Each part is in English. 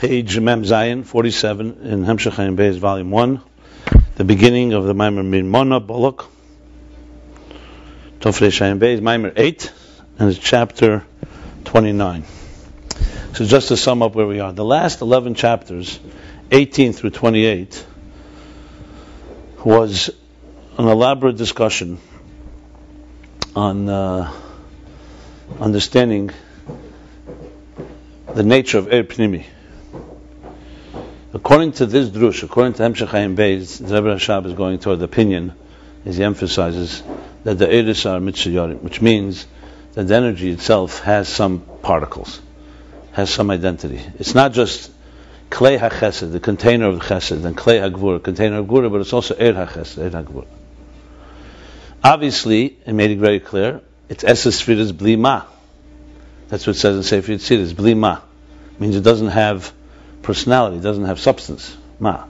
page Mem Zion, 47 in Hemshech Beis, volume 1, the beginning of the Maimer Min Mona Bolok, Tofrei Hayim Beis, Maimer 8, and it's chapter 29. So just to sum up where we are, the last 11 chapters, 18 through 28, was an elaborate discussion on uh, understanding the nature of Er Pnimi. According to this drush, according to Hemshech Hayim Beis, the Rebbe Rashab is going toward the opinion, as he emphasizes, that the Eris are mitzayorim, which means that the energy itself has some particles, has some identity. It's not just klei hachesed, the container of the chesed, and klei hagvur, container of gura, but it's also er hachesed, er hagvur. Obviously, it made it very clear, it's esses bli blima. That's what it says in Sefer Yitzir, bli ma. means it doesn't have personality, it doesn't have substance. Ma.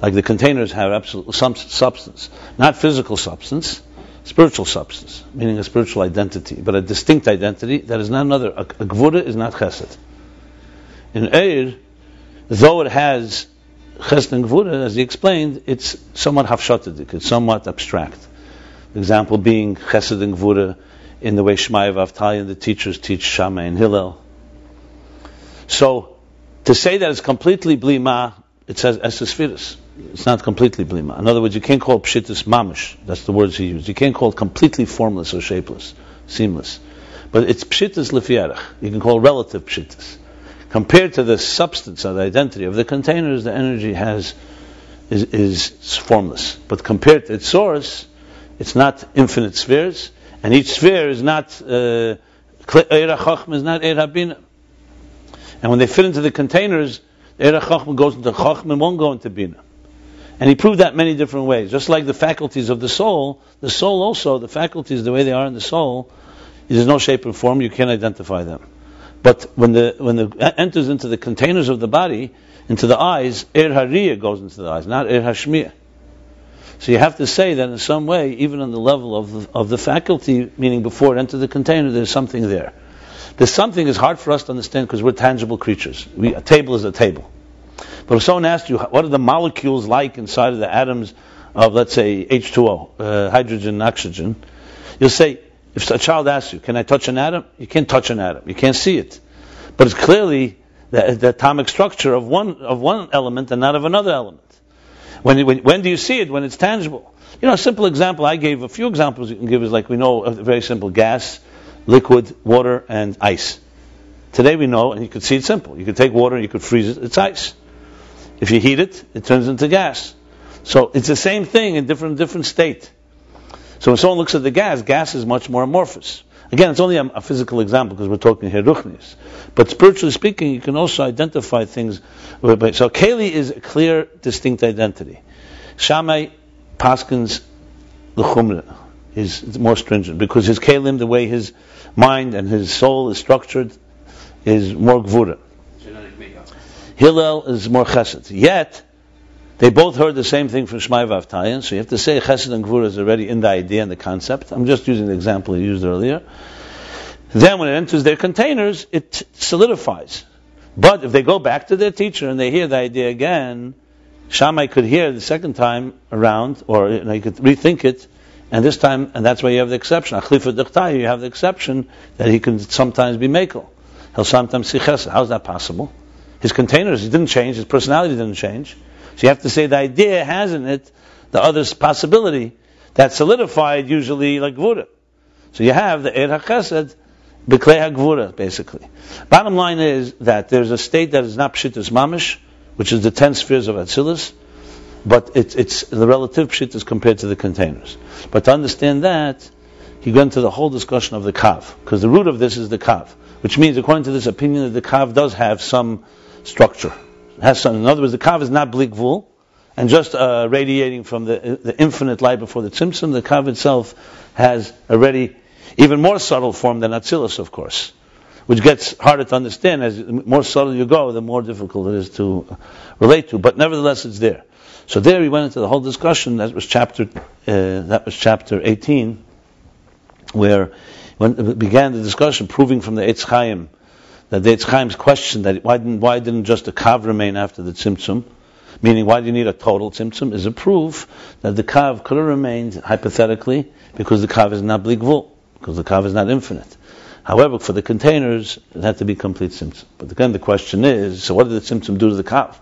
Like the containers have absolute some substance. Not physical substance, spiritual substance, meaning a spiritual identity, but a distinct identity that is not another. A, a gvura is not chesed. In Eir, though it has chesed and gvura, as he explained, it's somewhat hafshatadik, it's somewhat abstract. Example being chesed and gvura in the way Shmaya Avtalion, the teachers teach Shammai and Hillel. So, to say that it's completely blima, it says esesfiris. It's not completely blima. In other words, you can't call it pshitis mamish. That's the words he used. You can't call it completely formless or shapeless, seamless. But it's pshitis lefierach. You can call it relative pshitis. Compared to the substance or the identity of the containers, the energy has is, is formless. But compared to its source, it's not infinite spheres and each sphere is not uh, is not Eira Bina. And when they fit into the containers, Eira Chachma goes into Chachma and won't go into Bina. And he proved that many different ways. Just like the faculties of the soul, the soul also, the faculties, the way they are in the soul, there's no shape or form, you can't identify them. But when the when the enters into the containers of the body, into the eyes, Er Hariya goes into the eyes, not Er. So you have to say that in some way, even on the level of the, of the faculty, meaning before it entered the container, there's something there. The something is hard for us to understand because we're tangible creatures. We, a table is a table. But if someone asked you, what are the molecules like inside of the atoms of, let's say, H2O, uh, hydrogen, oxygen, you'll say, if a child asks you, can I touch an atom? You can't touch an atom. You can't see it. But it's clearly the, the atomic structure of one, of one element and not of another element. When, when, when do you see it? When it's tangible. You know, a simple example I gave, a few examples you can give is like we know a very simple gas, liquid, water, and ice. Today we know, and you could see it simple. You could take water, you could freeze it, it's ice. If you heat it, it turns into gas. So it's the same thing in different different state. So when someone looks at the gas, gas is much more amorphous. Again, it's only a, a physical example because we're talking here ruchnis. But spiritually speaking, you can also identify things. So Keli is a clear, distinct identity. Shammai Paskins the is more stringent because his Kalim, the way his mind and his soul is structured, is more gvura. Hillel is more chesed. Yet, they both heard the same thing from Shmai Vavtayan, so you have to say Chesed and Gvura is already in the idea and the concept. I'm just using the example you used earlier. Then when it enters their containers, it solidifies. But if they go back to their teacher and they hear the idea again, Shammai could hear the second time around, or you, know, you could rethink it, and this time, and that's why you have the exception. You have the exception that he can sometimes be makel. He'll sometimes see chesed. How's that possible? His containers, he didn't change, his personality didn't change. So you have to say the idea has in it the other possibility that's solidified usually like Gvura. So you have the Er HaChesed, Beklei HaGvura, basically. Bottom line is that there's a state that is not Pshitas Mamish, which is the ten spheres of Atzilus, but it's, it's the relative Pshitas compared to the containers. But to understand that, he went into the whole discussion of the Kav, because the root of this is the Kav, which means, according to this opinion, that the Kav does have some structure has some. In other words, the kav is not bleak blikvul, and just uh, radiating from the, the infinite light before the tzimtzum, the kav itself has already even more subtle form than atzilus, of course, which gets harder to understand. As more subtle you go, the more difficult it is to relate to. But nevertheless, it's there. So there we went into the whole discussion. That was chapter. Uh, that was chapter 18, where when it began the discussion, proving from the Eitz Chaim that the Eitz Chaim's question that why didn't, why didn't just the kav remain after the tzimtzum, meaning why do you need a total tzimtzum, is a proof that the kav could have remained hypothetically because the kav is not bligvul, because the kav is not infinite. However, for the containers, it had to be complete tzimtzum. But again, the question is, so what did the tzimtzum do to the kav?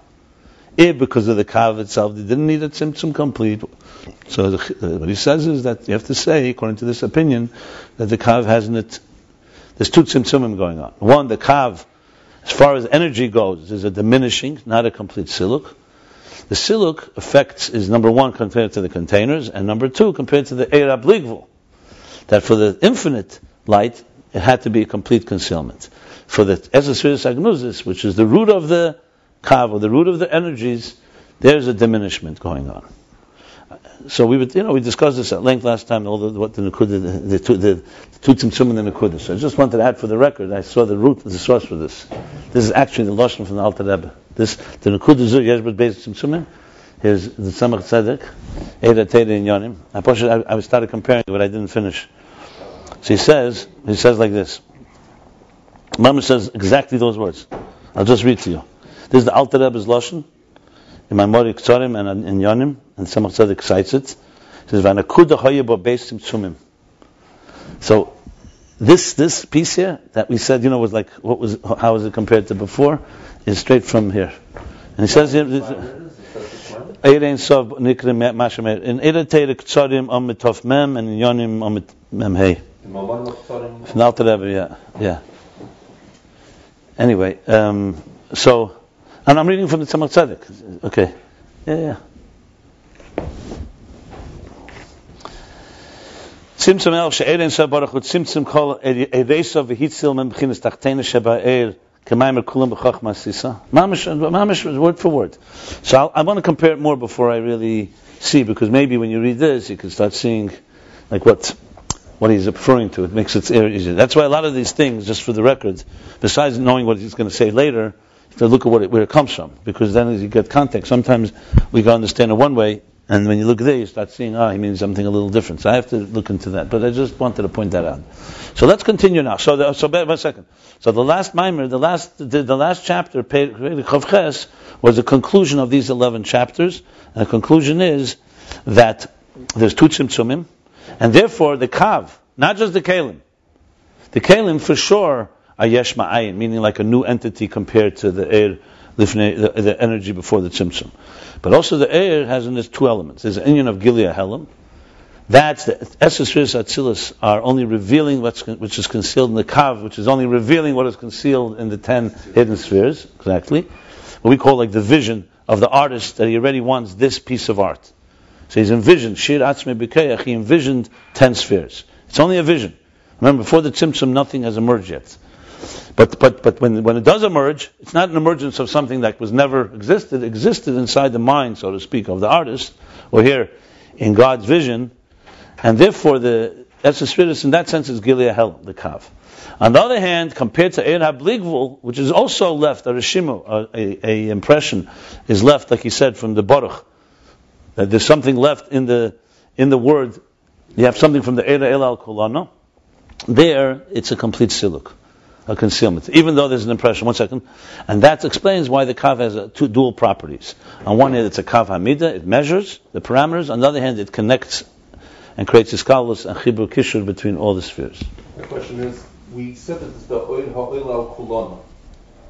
If because of the kav itself, they didn't need a tzimtzum complete. So the, uh, what he says is that you have to say, according to this opinion, that the kav hasn't. It there's two tzimtzumim going on. One, the kav, as far as energy goes, is a diminishing, not a complete siluk. The siluk effects is number one compared to the containers, and number two compared to the Ligvul. That for the infinite light, it had to be a complete concealment. For the Esesiris Agnuzis, which is the root of the kav, the root of the energies, there's a diminishment going on. So we would, you know, we discussed this at length last time. All the what the Nakuda, the, the, the, two tzimtzum and the Nakuda. So I just wanted to add for the record. I saw the root, the source for this. This is actually the lashon from the Alter Rebbe. This the Nakuda zu Yeshbet Beis Tzimtzumim. Here's the Tzemach Tzedek, Eda Teda in Yonim. I, I started comparing, but I didn't finish. So he says, he says like this. Mama says exactly those words. I'll just read to you. This is the Alter Rebbe's lashon in my Mori Ktsorim and in Yonim, and Tzemach Tzedek cites it. It says, "V'anakuda Tzimtzumim." So this this piece here that we said, you know, was like what was how was it compared to before, is straight from here. And he says here. Eirein Sov Nikrim Mashamer. In Eire Teire Ktsorim Mitof Mem and in Yonim Om Mem Hey. From Alter Rebbe, yeah, yeah. Anyway, um, so, and I'm reading from the Tzemach Tzedek. Okay, yeah, yeah. Tzimtzum el she'erin sa baruch hu tzimtzum kol ereisa v'hitzil men b'chinas tachtena sheba'er k'maymer kulam b'chachma sisa. Mamish, word for word. So I'll, I want to compare it more before I really see, because maybe when you read this, you can start seeing like what what he's referring to. It makes it easier. That's why a lot of these things, just for the record, besides knowing what he's going to say later, to look at what it, where it comes from, because then as you get context, sometimes we can understand it one way, and when you look there, you start seeing, ah, he means something a little different. So I have to look into that. But I just wanted to point that out. So let's continue now. So, the, so one second. So the last mimer, the last, the, the last chapter, Chavches, was the conclusion of these 11 chapters. And the conclusion is that there's two tzimtzumim, and therefore the kav, not just the kalim, the kalim for sure are yesh ma'ayin, meaning like a new entity compared to the air, the, the energy before the tzimtzum. But also the air has in this two elements. There's an union of Gilead Helam. That's the Esesris Atzilus are only revealing what's which is concealed in the Kav, which is only revealing what is concealed in the ten hidden spheres, exactly. What we call like the vision of the artist that he already wants this piece of art. So he's envisioned, Shir Atzme B'Keach, he envisioned ten spheres. It's only a vision. Remember, before the Tzimtzum, nothing has emerged yet. But, but, but when, when it does emerge, it's not an emergence of something that was never existed, existed inside the mind, so to speak, of the artist, or here in God's vision, and therefore the Esespiritus in that sense is Gilead Hel, the Kav. On the other hand, compared to Ein HaBligvul, which is also left, a Rishimu, a, a, impression is left, like he said, from the Baruch, that there's something left in the, in the word, you have something from the Eira El Al Kulano, there it's a complete siluk a concealment, even though there's an impression. One second, and that explains why the kav has uh, two dual properties. On one hand, it's a kav hamida; it measures the parameters. On the other hand, it connects and creates a skalus and chibur kishur between all the spheres. The question is, we said that it's the oil ha'oil al kulana,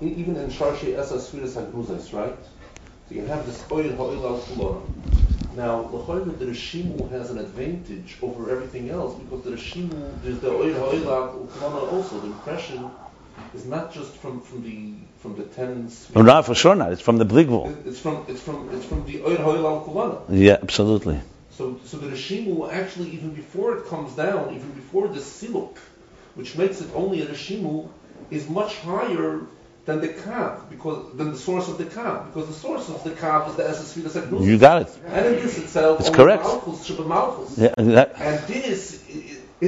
even in sharshi esa spheres hagnuzes, right? So you have this oil ha'oil al kulana. Now, l'chayr the Rishimu has an advantage over everything else because the Rishimu, there's the oil ha'oil al kulana also. The impression is not just from, from the from the ten. Oh, no, for sure not. It's from the bligvul. It's from it's from it's from the oil hoil al kulana. Yeah, absolutely. So so the reshimu actually even before it comes down, even before the siluk, which makes it only a reshimu, is much higher than the kav because than the source of the kav because the source of the kav is the essence You got it. And in this itself, it's correct. Malchus, malchus. Yeah, that, and this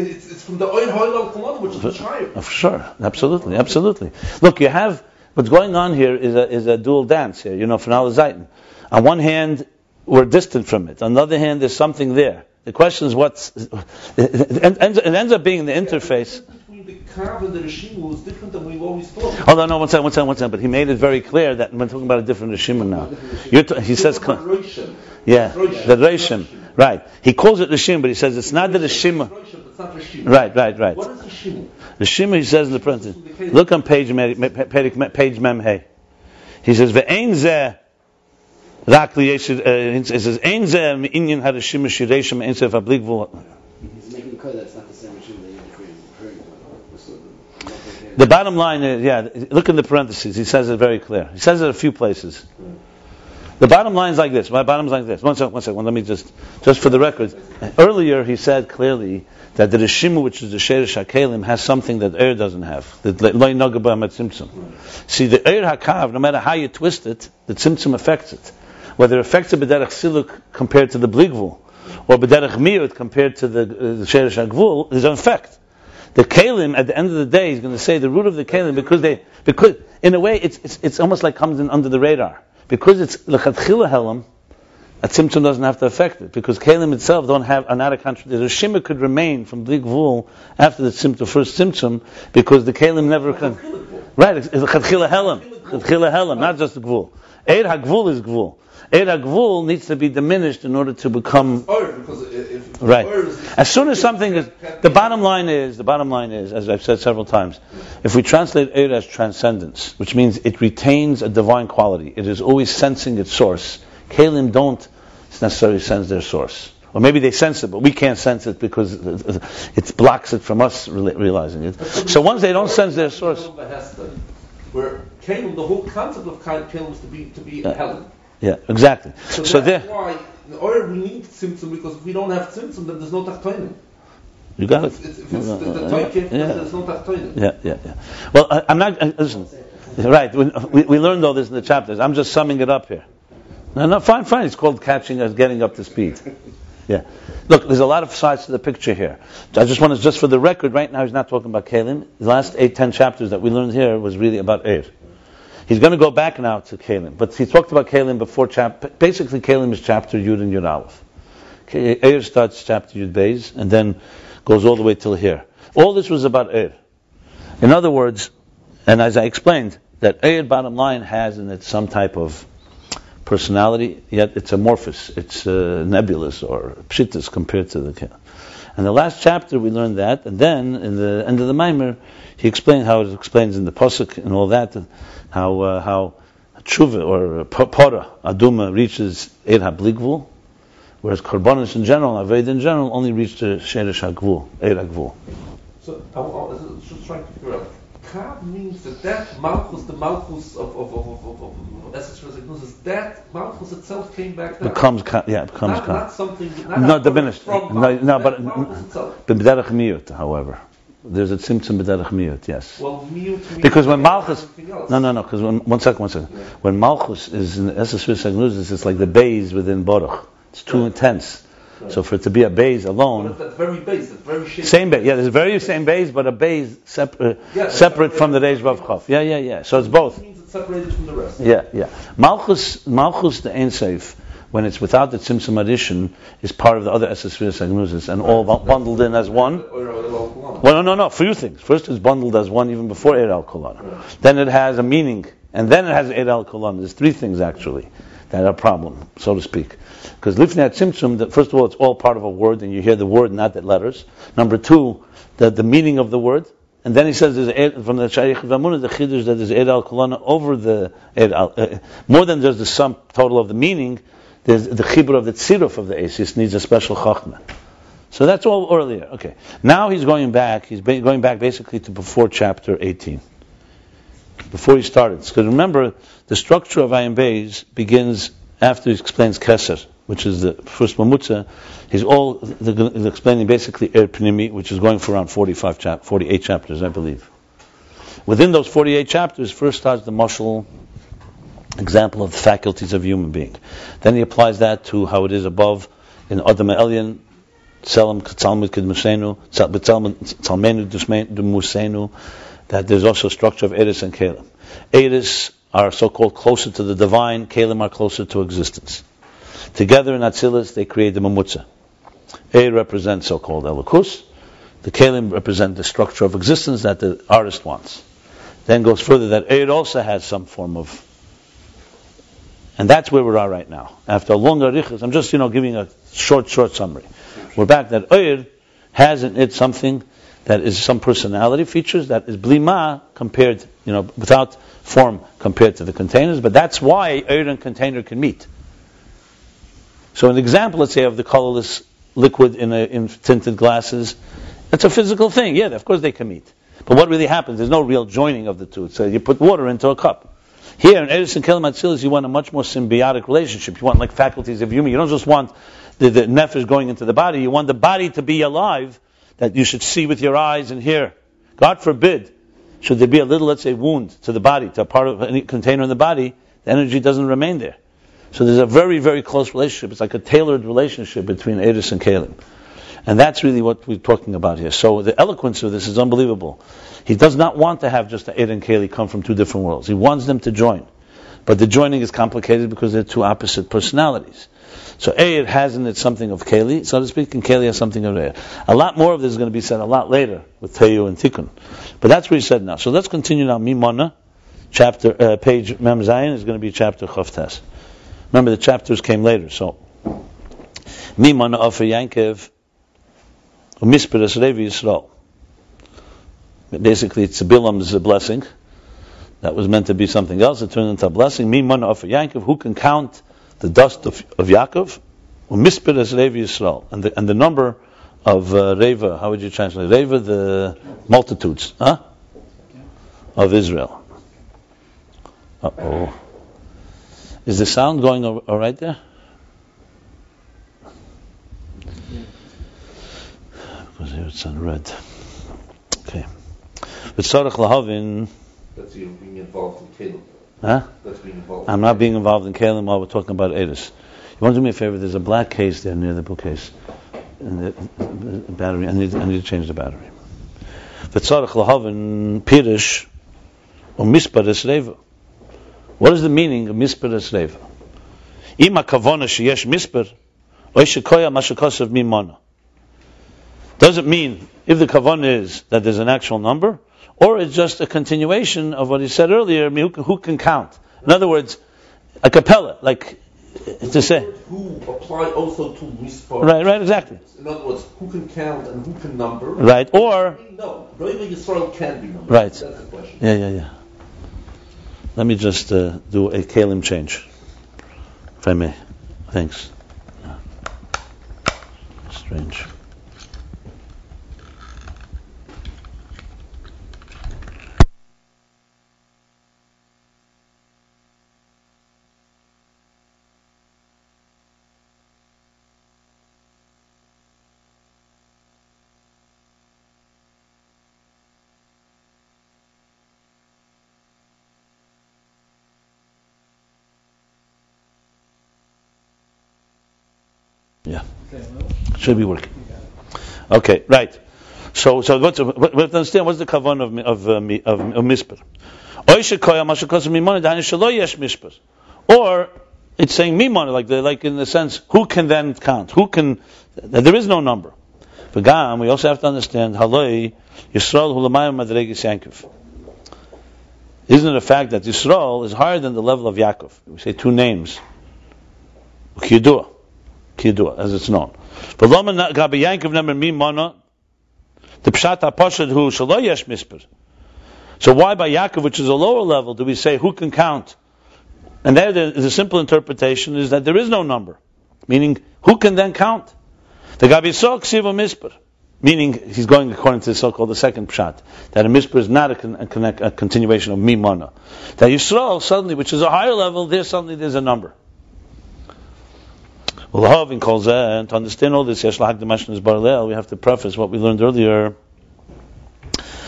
it's, it's from the Oil which is higher. For sure, absolutely, absolutely. Look, you have what's going on here is a, is a dual dance here. You know, from al Zayton. On one hand, we're distant from it. On the other hand, there's something there. The question is what's it ends, it ends up being the interface. Between the Kav and the Rishimu is different than we've always thought. Hold on, no, one second, one second, one second. But he made it very clear that we're talking about a different Rishima now. You're t- he says, Different yeah, the Rishim. Right. He calls it Rishim, but he says it's not the Rishima. Roshim, it's not Rishimu. Right, right, right. What is Rishimu? Rishima, he says in the parentheses. Look on page, me- me- page, page mem hey. He says, Ve'ein zeh rak liyeshid, uh, he says, Ein zeh me'inyan harishim shireshim ein zeh v'abligvul. He's making clear that it's not the same machine that you're referring to. The bottom line is, yeah, look in the parentheses. He says it very clear. He says it a few places. The bottom line is like this. My bottom is like this. One second, one second. Let me just, just for the record. Earlier, he said clearly that the Rishimu, which is the Sherish HaKelim, has something that Er doesn't have. The Loi Nogaba Tzimtzum. See, the Er HaKav, no matter how you twist it, the Tzimtzum affects it. Whether it affects it B'derech Siluk compared to the Bligvul, or B'derech Miut compared to the, uh, the HaGvul, there's an effect. The Kalim, at the end of the day, is going to say the root of the Kalim because they, because in a way, it's, it's, it's almost like comes in under the radar. Because it's L'chatchila Helam, a tzimtzum doesn't have to affect it because kalim itself don't have are not a contradiction. The shima could remain from blig vul after the tzimtzum, first symptom because the kalim never can. Right, it's chadchila helam, chadchila helam, not just the gvul. Eid hagvul is gvul. Eid hagvul needs to be diminished in order to become Or, because if, if Right. As soon as something is, the bottom line is, the bottom line is, as I've said several times, if we translate Eir as transcendence, which means it retains a divine quality, it is always sensing its source. Kalim don't necessarily sense their source. Or maybe they sense it, but we can't sense it because it blocks it from us realizing it. So once they don't sense their source, Where Kalim, the whole concept of Kalim is to be to be Yeah. Helen. Yeah, exactly. So, So that's there, why, or we need Tzimtzum because if we don't have Tzimtzum, then there's no Tachtoinim. you got it. If if it's the, the Toikif, Yeah. there's no Tachtoinim. Yeah, yeah, yeah. Well, I, I'm not. Uh, listen, right? We, we, we learned all this in the chapters. I'm just summing it up here. No, no, fine, fine. It's called catching us, getting up to speed. Yeah. Look, there's a lot of sides to the picture here. I just want to, just for the record, right now he's not talking about Kalim. The last eight, ten chapters that we learned here was really about Er. He's going to go back now to Kalim, but he talked about Kalim before chap. Basically, Kalim is chapter Yud and Yud Aleph. Er starts chapter Yud Beis and then goes all the way till here. All this was about Er. In other words, and as I explained, that Er, bottom line, has in it some type of personality, yet it's amorphous, it's uh, nebulous or pshitas compared to the Kalim. And the last chapter we learned that, and then in the end of the Maimer, he explained how it explains in the Pasuk and all that, how uh, how tshuva or uh, para aduma reaches Eid HaBligvul, whereas korbanos in general, aved in general, only reach to Sheresh HaGvul, HaGvul. So I was just trying to figure out. Kav means that that Malchus, the Malchus of of of of of, of Resignusis, that Malchus itself came back down. Becomes ka- yeah, it becomes not, ka- not something. Not Not diminished. No, Malchus, no, but-. B'derech miyut, however. There's a tzimtzum b'derech miyut, yes. Well, mute, mute, Because when Malchus, no, no, no, because when, one second, one second. When Malchus is in Resignusis, it's like the bays within Baruch. It's too intense. So for it to be a base alone, that very base, that very shape. Same base, yeah. There's very same base, but a base uh, separate, Yeah, separate from the Reish Vav Chav. Yeah, yeah, yeah. So it's both. It means it's separated from the rest. Yeah, yeah. Malchus, Malchus the Ein when it's without the Tzimtzum addition, is part of the other Esesvias Agnuzis, and all bu- bundled in as one. Well, no, no, no. Few things. First, it's bundled as one even before Eid al Kolana. Then it has a meaning, and then it has Eid al Kolana. There's three things actually that are a problem, so to speak. Because Lifnei Tzimtzum, first of all, it's all part of a word, and you hear the word, not the letters. Number two, the, the meaning of the word. And then he says there's from the Shaykh Vamunah, the Chiddush that there's Eid al Kolana over the Eid al, uh, more than just the sum total of the meaning. There's the chibur of the tziruf of the Asis needs a special chachma. So that's all earlier. Okay. Now he's going back. He's going back basically to before chapter 18. Before he started. Because remember, the structure of Ayin Beis begins after he explains Keser, which is the first Mamutza. He's all the, the, explaining basically Er Pnimi, which is going for around 45 chap- 48 chapters, I believe. Within those 48 chapters, first starts the martial example of the faculties of human being. Then he applies that to how it is above in Adam Elyon, Tzelem Tzalmud Kedmusenu, Tzalmenu Musenu, that there's also structure of Eris and Kalim. Eris are so-called closer to the divine, Kalim are closer to existence. Together in Atzilus, they create the Mamutza. A represents so-called Elokus, The kelim represent the structure of existence that the artist wants. Then goes further that Eir also has some form of, and that's where we are right now. After a long arichas, I'm just you know giving a short, short summary. We're back that Eir has in it something that is some personality features that is blima compared, you know, without form compared to the containers. But that's why Eir and container can meet. So an example, let's say, of the colorless liquid in, a, in tinted glasses, it's a physical thing. Yeah, of course they can meet. But what really happens? There's no real joining of the two. So you put water into a cup. Here in Edison Kelim you want a much more symbiotic relationship. You want like faculties of human. You don't just want the, the nefesh going into the body. You want the body to be alive, that you should see with your eyes and hear. God forbid, should there be a little, let's say, wound to the body, to a part of any container in the body, the energy doesn't remain there. So there's a very, very close relationship. It's like a tailored relationship between Edis and Kalim. And that's really what we're talking about here. So the eloquence of this is unbelievable. He does not want to have just Ed and Kaylee come from two different worlds. He wants them to join. But the joining is complicated because they're two opposite personalities. So it has in it something of Keli, so to speak, and Keli has something of Eir. A lot more of this is going to be said a lot later with Teyu and Tikkun. But that's what he said now. So let's continue now. Mimona, chapter, uh, page Mem Zayin is going to be chapter Chavtes. Remember the chapters came later, so. Mimona of Yankev, Umispiras Revi Yisrael. Basically, it's Bilam's blessing. That was meant to be something else. It turned into a blessing. Me mana of Yaakov, who can count the dust of, of Yaakov? Mispir as Revi Yisrael. And the, and the number of uh, Reva, how would you translate? Reva, the multitudes, huh? Of Israel. Uh oh. Is the sound going all right there? Because here it's on red. Okay. V'tzarech lahavin. That's being involved in Caleb. Huh? That's being. I'm not being involved in Kalim while we're talking about Edis. You want to do me a favor? There's a black case there near the bookcase. And the, the battery, I need, I need to change the battery. V'tzarech lahavin pirish or misparis reva. What is the meaning of misparis reva? Ima kavona sheyesh mispar, oy shekoya mashakosav mimona. Does it mean if the kavan is that there's an actual number, or it's just a continuation of what he said earlier, who, who can count? In other words, a capella, like to say. Who apply also to mispar. Right, right, exactly. In other words, who can count and who can number. Right, or. No, Reuven Yisrael can be numbered. Right. That's the question. Yeah, yeah, yeah. Let me just uh, do a kalim change, if I may. Thanks. Strange. Yeah. Should be working. Okay, right. So, so what's, we have to understand what's the kavan of of uh, mi- of, of misper. Or it's saying mimon, like the, like in the sense, who can then count? Who can? There is no number. V'gam, we also have to understand haloi Yisrael hulamayim madregis Yankov. Isn't it a fact that Yisrael is higher than the level of Yaakov? We say two names. Kiyudua. Kiyudua, as it's known. Lama Gabi Yankov number mimona, the Pshat HaPashad who shalo yesh misper. So why by Yaakov, which is a lower level, do we say who can count? And there is the simple interpretation is that there is no number. Meaning, who can then count? The Gabi Yisrael Ksiva Misper. Meaning, he's going according to the so-called the second pshat, that a misper is not a, con- a, a continuation of mimana. That Yisrael suddenly, which is a higher level, there suddenly there's a number. Lahavin calls that, to understand all this, Barlel, we have to preface what we learned earlier,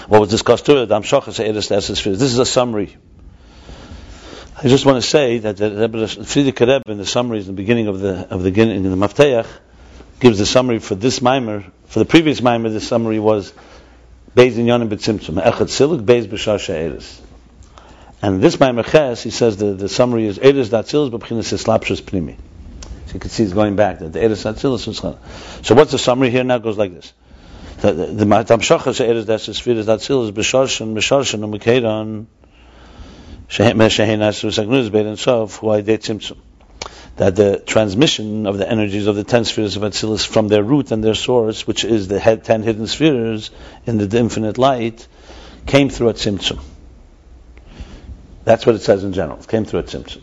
what was discussed earlier, Dam Shachas Eres This is a summary. I just want to say that the Rebbe, in the summaries in the beginning of the of the beginning in the Mafteach, gives the summary for this mimer. For the previous mimer, the summary was Beis Inyanim B'Tzimtzum, Echad Silik, Beis B'Shar She'eres. And this mimer Ches, he says the, the summary is Eres Datzilis B'Pchinas Eslapshus Pnimi. So you can see it's going back. The is So what's the summary here now? It goes like this. The the the Matam Shachar she'eres das is Sfiras Atzil is b'sharshan b'sharshan u'mekedan shehem shehem asu sagnuz bein sof who I tzimtzum. That the transmission of the energies of the ten spheres of Atzilus from their root and their source, which is the ten hidden spheres in the infinite light, came through a tzimtzum. That's what it says in general. It came through a tzimtzum.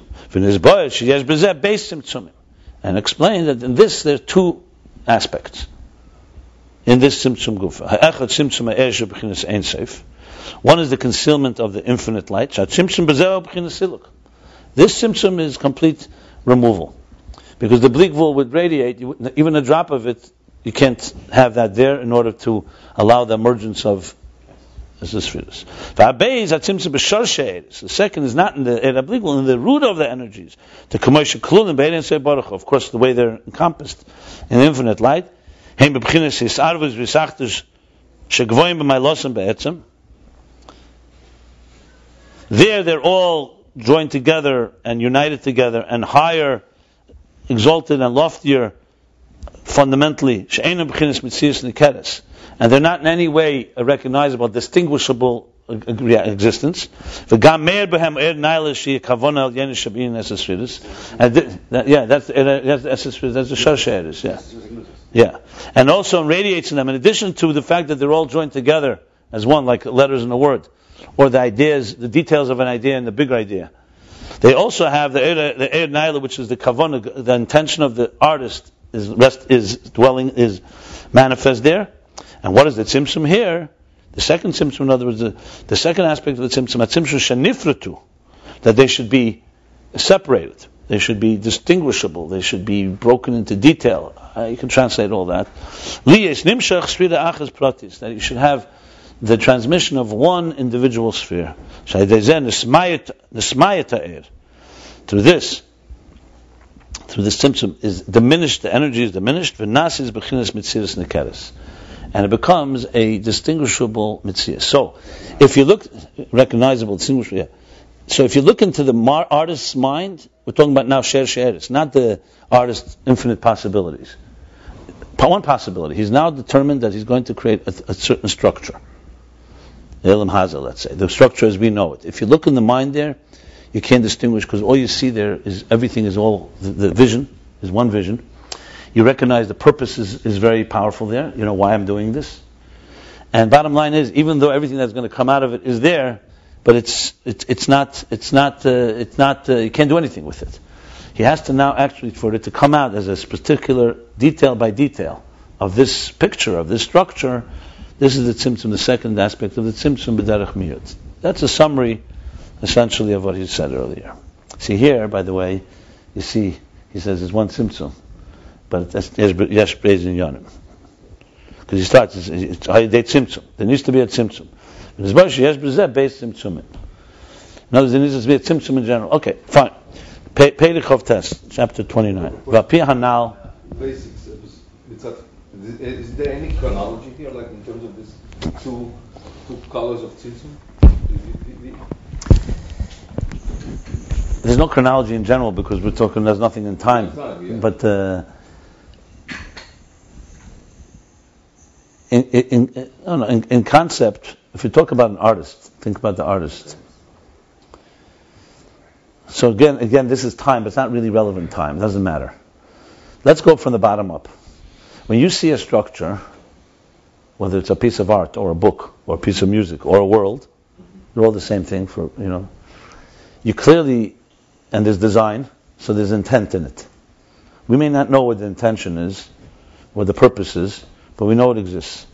And explain that in this there are two aspects. In this tzimtzum gufa. One is the concealment of the infinite light. This tzimtzum is complete removal. Because the bleak wool would radiate, even a drop of it, you can't have that there in order to allow the emergence of the spheres. The second is not in the oblique in the root of the energies. The commercial klul and and baruch. Of course, the way they're encompassed in infinite light. There, they're all joined together and united together and higher, exalted and loftier fundamentally. And they're not in any way a recognizable, distinguishable uh, uh, existence. And th- that, yeah, that's that's that's, that's the sharsheres, yeah, yeah, and also radiates in them. In addition to the fact that they're all joined together as one, like letters in a word, or the ideas, the details of an idea and the bigger idea. They also have the the Eir Naila, which is the kavana, the intention of the artist is rest is dwelling is manifest there. And what is the tzimtzum here? The second tzimtzum, in other words, the, the second aspect of the tzimtzum, a tzimtzum shanifratu, that they should be separated. They should be distinguishable. They should be broken into detail. Uh, you can translate all that. That you should have the transmission of one individual sphere. Through this, through this symptom, is diminished, the energy is diminished, and it becomes a distinguishable mitzvah. So, if you look, recognizable, distinguishable, yeah. So if you look into the mar- artist's mind, we're talking about now Sher It's not the artist's infinite possibilities. One possibility, he's now determined that he's going to create a, a certain structure. Elam Haza, let's say. The structure as we know it. If you look in the mind there, you can't distinguish because all you see there is everything is all, the, the, vision is one vision. You recognize the purpose is, is very powerful there. You know why I'm doing this. And bottom line is, even though everything that's going to come out of it is there, but it's it's, it's not it's not uh, it's not uh, you can't do anything with it. He has to now actually for it to come out as a particular detail by detail of this picture of this structure this is the tzimtzum, the second aspect of the tzimtzum b'derech miyut. That's a summary, essentially, of what he said earlier. See here, by the way, you see, he says there's one tzimtzum, but beis in yonim. Because he starts, it's, day tzimtzum. There needs to be a. But it's yesh b'zeh beis tzimtzumim. In other words, there needs to be a tzimtzum in general. Okay, fine. Perichov test, chapter 29. Vapi hanal. Basics. Is there any chronology here, like in terms of this two two colors of tzimtzum? There's no chronology in general because we're talking. There's nothing in time, time yeah. but. Uh, in, in, in, in concept, if you talk about an artist, think about the artist. So again, again, this is time, but it's not really relevant time. It doesn't matter. Let's go from the bottom up. When you see a structure, whether it's a piece of art or a book or a piece of music or a world, they're all the same thing for, you know. You clearly, and there's design, so there's intent in it. We may not know what the intention is, what the purpose is, but we know it exists.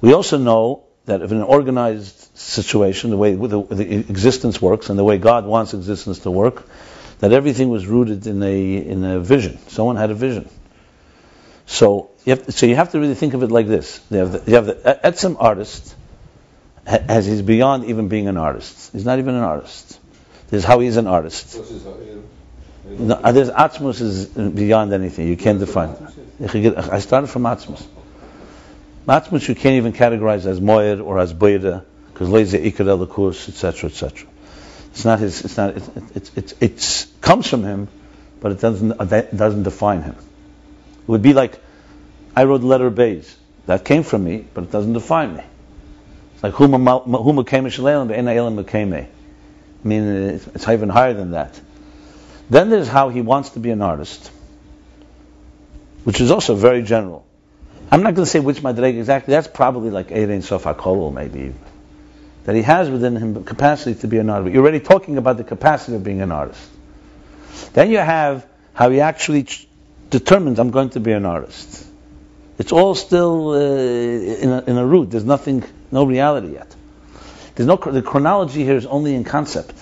We also know that if in an organized situation, the way the, the existence works and the way God wants existence to work, that everything was rooted in a in a vision. Someone had a vision. So you have, so you have to really think of it like this. You have the, you have the Etzem artist, as he's beyond even being an artist. He's not even an artist. This is how he's an artist. No, uh, there's Atzmus is beyond anything. You can't define. I started from Atzmus. Atzmus you can't even categorize as Moed or as Boyda, because Leze Ikar Elikus, etc., etc. It's not his. It's not. It, it, it, it, it comes from him, but it doesn't. Uh, it doesn't define him. It would be like I wrote letter Bays. That came from me, but it doesn't define me. It's like huma huma be'ena elam mekame. I mean, it's, it's even higher than that. Then there's how he wants to be an artist, which is also very general. I'm not going to say which madreg exactly. That's probably like Eirein Sof HaKolol, maybe. That he has within him the capacity to be an artist. You're already talking about the capacity of being an artist. Then you have how he actually determines, I'm going to be an artist. It's all still uh, in, a, in a root. There's nothing, no reality yet. There's no, the chronology here is only in concept.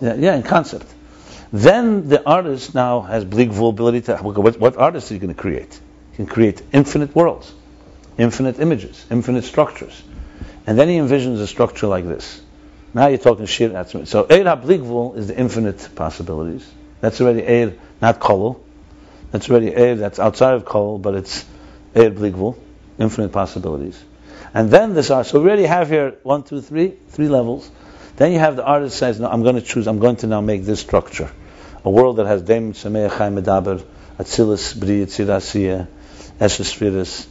Yeah, yeah, in concept. Then the artist now has bleak vulnerability to what, what artist is he going to create? Can create infinite worlds, infinite images, infinite structures. And then he envisions a structure like this. Now you're talking shir. So Eir HaBligvul is the infinite possibilities. That's already Eir, not Kolol. That's already Eir that's outside of Kolol, but it's Eir Bligvul, infinite possibilities. And then this art, so we already have here one, two, three, three levels. Then you have the artist says, no, I'm going to choose, I'm going to now make this structure. A world that has Dem Tzemei Chaim Medaber, Atzilus, Bri, Tzirasiya, Eshes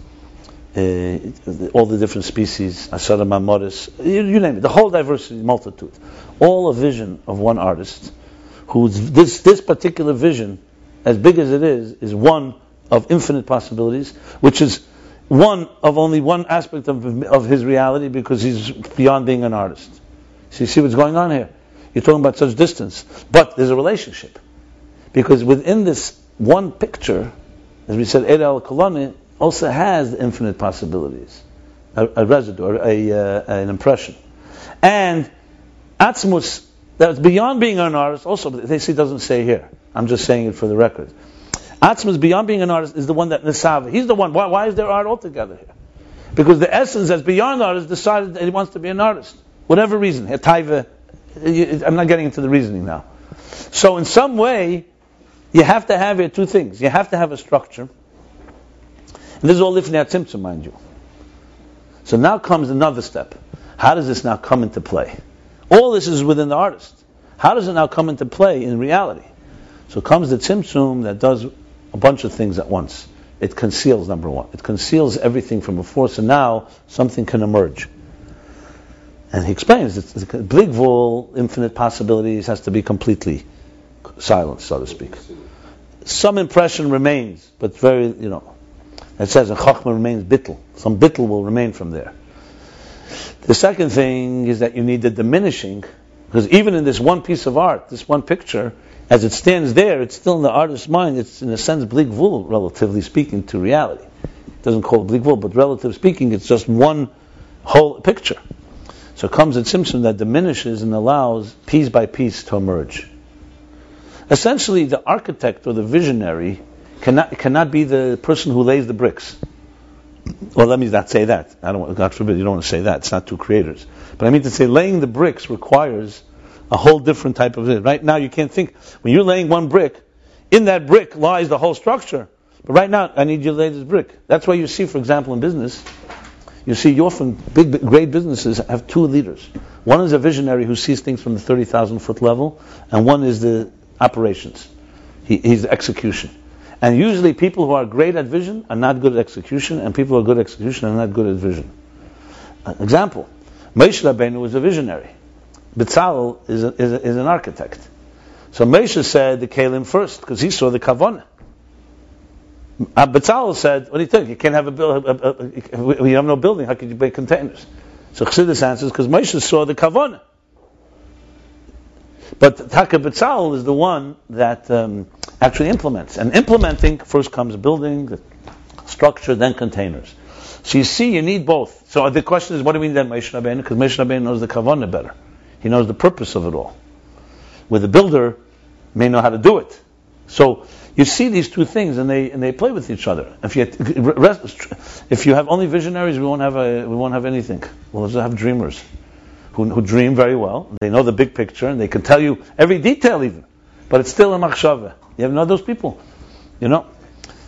uh, all the different species, Asara Mamoris, you, you name it, the whole diversity, multitude. All a vision of one artist, whose this, this particular vision, as big as it is, is one of infinite possibilities, which is one of only one aspect of, of his reality because he's beyond being an artist. So you see what's going on here? You're talking about such distance. But there's a relationship. Because within this one picture, as we said, Ed al also has infinite possibilities, a, a residue, a, uh, an impression. And Atzmus, that's beyond being an artist, also, they see doesn't say here. I'm just saying it for the record. Atzmus, beyond being an artist, is the one that Nisava. He's the one. Why, why is there art altogether here? Because the essence that's beyond artist decided that he wants to be an artist. Whatever reason. I'm not getting into the reasoning now. So in some way, you have to have here two things. You have to have a structure. And this is all Lifnei Tzimtzum, mind you. So now comes another step. How does this now come into play? All this is within the artist. How does it now come into play in reality? So comes the Tzimtzum that does a bunch of things at once. It conceals, number one. It conceals everything from before, so now something can emerge. And he explains, it's, it's Bligvul, infinite possibilities, has to be completely silence, so to speak. Some impression remains, but very, you know, it says a chachma remains bittel. Some bittel will remain from there. The second thing is that you need the diminishing, because even in this one piece of art, this one picture, as it stands there, it's still in the artist's mind. It's in a sense bleak relatively speaking, to reality. It doesn't call it bleak but relatively speaking, it's just one whole picture. So comes at Tzimtzum that diminishes and allows piece by piece to emerge. Essentially, the architect or the visionary cannot, cannot be the person who lays the bricks. Well, let me not say that. I don't. God forbid, you don't want to say that. It's not two creators. But I mean to say, laying the bricks requires a whole different type of it. Right now, you can't think when you're laying one brick. In that brick lies the whole structure. But right now, I need you to lay this brick. That's why you see, for example, in business, you see you often big, great businesses have two leaders. One is a visionary who sees things from the 30,000 foot level, and one is the operations. He, he's execution. And usually people who are great at vision are not good at execution, and people who are good at execution are not good at vision. An example, Moshe Rabbeinu was a visionary. Bezalel is, is, is, an architect. So Moshe said the Kalim first, because he saw the Kavanah. Uh, Bezalel said, what do you think? You can't have a building, you have no building, how could you make containers? So Chassidus answers, because Moshe saw the Kavanah. But Taka Bezalel is the one that um, actually implements. And implementing, first comes building, the structure, then containers. So you see, you need both. So the question is, what do you mean then Moshe? Because Moshe knows the Kavanah better. He knows the purpose of it all. Where the builder may know how to do it. So you see these two things, and they and they play with each other. If you if you have only visionaries, we won't have a, we won't have anything. We'll just have dreamers who, who dream very well. They know the big picture, and they can tell you every detail even. But it's still a machshava. You have know those people, you know.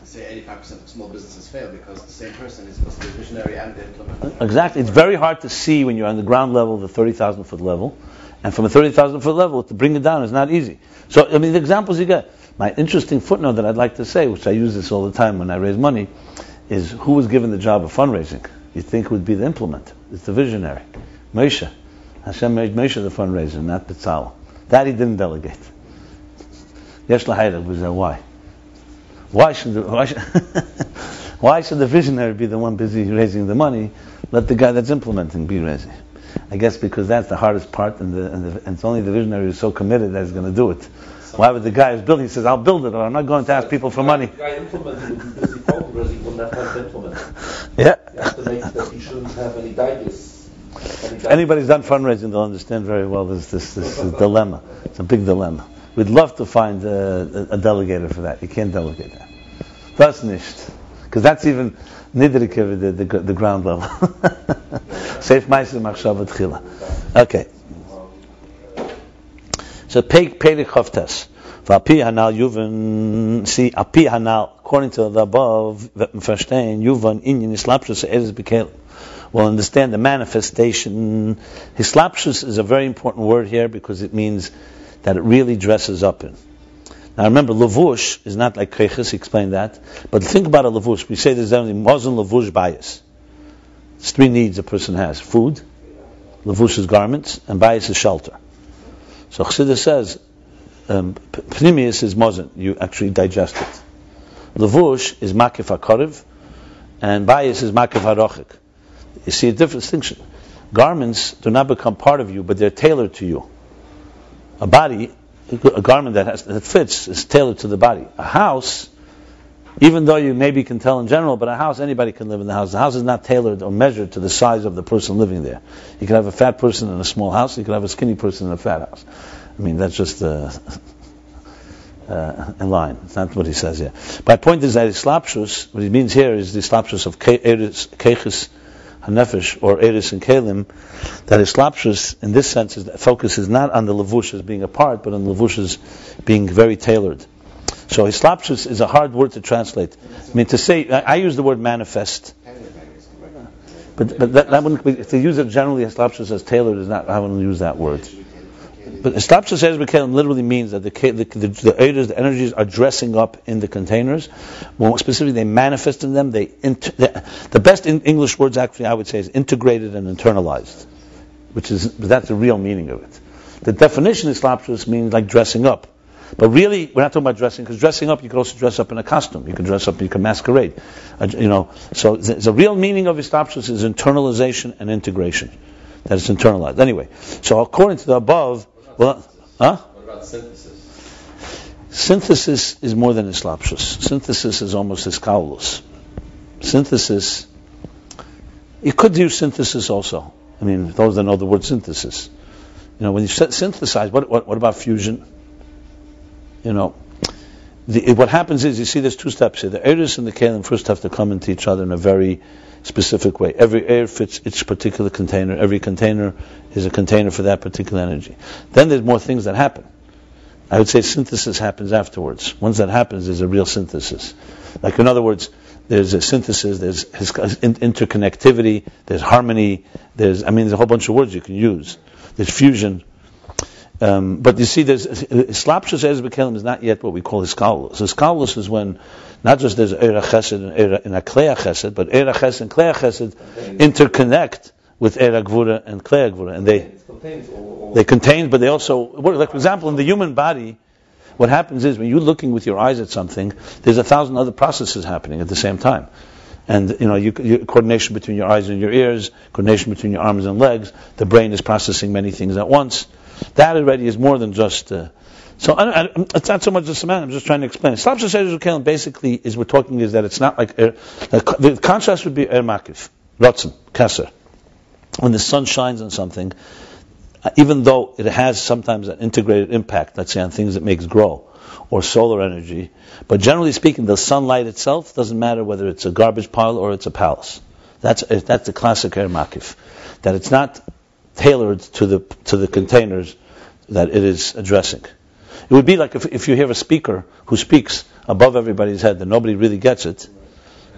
Say 85% of small businesses fail because the same person is supposed to be visionary and implement. Exactly. It's very hard to see when you're on the ground level, the 30,000 foot level. And from a 30,000 foot level, to bring it down is not easy. So, I mean, the examples you get. My interesting footnote that I'd like to say, which I use this all the time when I raise money, is who was given the job of fundraising? You'd think would be the implement. It's the visionary. Moshe. Hashem made Moshe the fundraiser, not Betzalel. That he didn't delegate. Yesh Lahayra was that why? Why should, the, why, should why should the visionary be the one busy raising the money? Let the guy that's implementing be raising. I guess because that's the hardest part, and, the, and, the, and it's only the visionary who's so committed that he's going to do it. Why would the guy who's building, says, I'll build it, or I'm not going to ask people for money. The guy implementing would be busy fundraising, wouldn't have time to implement. Yeah. You have to make that he shouldn't have any digest. Anybody's done fundraising, they'll understand very well this, this, this, dilemma. It's a big dilemma. We'd love to find a, a, delegator for that. You can't delegate that. Das nicht. Because that's even nidrik the, the, the ground level. Safe meiser machshav tchila. Okay. So Perik Chavtes. V'api hanal yuvan, see, api hanal, according to the above, verstehen, yuvan inyan islapshus eres bekelim. We'll understand the manifestation. Hislapshus is a very important word here because it means that it really dresses up in. Now remember, lavush is not like kreiches, he explained that. But think about a lavush. We say there's only mazon lavush bias. It's three needs a person has. Food, lavush is garments, and bias is shelter. So Chassidus says, um, pnimius is mazon, you actually digest it. Lavush is makif hakariv, and bias is makif harochik. You see a different distinction. Garments do not become part of you, but they're tailored to you. A body, a garment that, has, that fits, is tailored to the body. A house, even though you maybe can tell in general, but a house, anybody can live in the house. The house is not tailored or measured to the size of the person living there. You can have a fat person in a small house, you can have a skinny person in a fat house. I mean, that's just uh, uh, in line. It's not what he says here. My point is that Islapshus, what he means here is the Islapshus of Kechis Hanefesh or Eris and Kalim, that Islapshus in this sense is, focus is not on the Levush as being a part, but on Levush as being very tailored. So Islapshus is a hard word to translate. I mean, to say, I, I use the word manifest. But, but that, that wouldn't be, they use it generally, Islapshus as tailored is not, I wouldn't use that word. But Islapshus says Bekalim literally means that the the, the, the, the energies are dressing up in the containers. More specifically, they manifest in them. They inter, the, the best English words, actually, I would say, is integrated and internalized, which is that's the real meaning of it. The definition of Islapshus means like dressing up. But really, we're not talking about dressing, because dressing up, you could also dress up in a costume. You can dress up, you can masquerade. Uh, you know, so the, the real meaning of Islapshus is internalization and integration. That is internalized. Anyway, so according to the above, well, huh? What about synthesis? Synthesis is more than islapshus. Synthesis is almost iskaulus. Synthesis, you could use synthesis also. I mean, those that know the word synthesis. You know, when you synthesize, what, what, what about fusion? You know, the, what happens is, you see there's two steps here. The eris and the kalim first have to come into each other in a very specific way. Every air fits its particular container. Every container is a container for that particular energy. Then there's more things that happen. I would say synthesis happens afterwards. Once that happens, there's a real synthesis. Like in other words, there's a synthesis, there's interconnectivity, there's harmony, there's, I mean, there's a whole bunch of words you can use. There's fusion. Um, but you see, there's slapshus ez bekelim is not yet what we call hiskalus. Hiskalus is when not just there's era chesed and and a klei chesed, but era chesed and klei chesed interconnect with era gvura and klei gvura, and they they contain, but they also, like for example, in the human body, what happens is when you're looking with your eyes at something, there's a thousand other processes happening at the same time. And you know, you, you, coordination between your eyes and your ears, coordination between your arms and legs. The brain is processing many things at once. That already is more than just. Uh, so I, I, it's not so much the semantics. I'm just trying to explain. Slapsha Seder basically is we're talking is that it's not like er, the contrast would be er makif, rotzen, keser. When the sun shines on something, uh, even though it has sometimes an integrated impact, let's say on things that makes grow, or solar energy, but generally speaking, the sunlight itself doesn't matter whether it's a garbage pile or it's a palace. That's uh, that's the classic er makif, that it's not tailored to the to the containers that it is addressing. It would be like if, if you hear a speaker who speaks above everybody's head and nobody really gets it,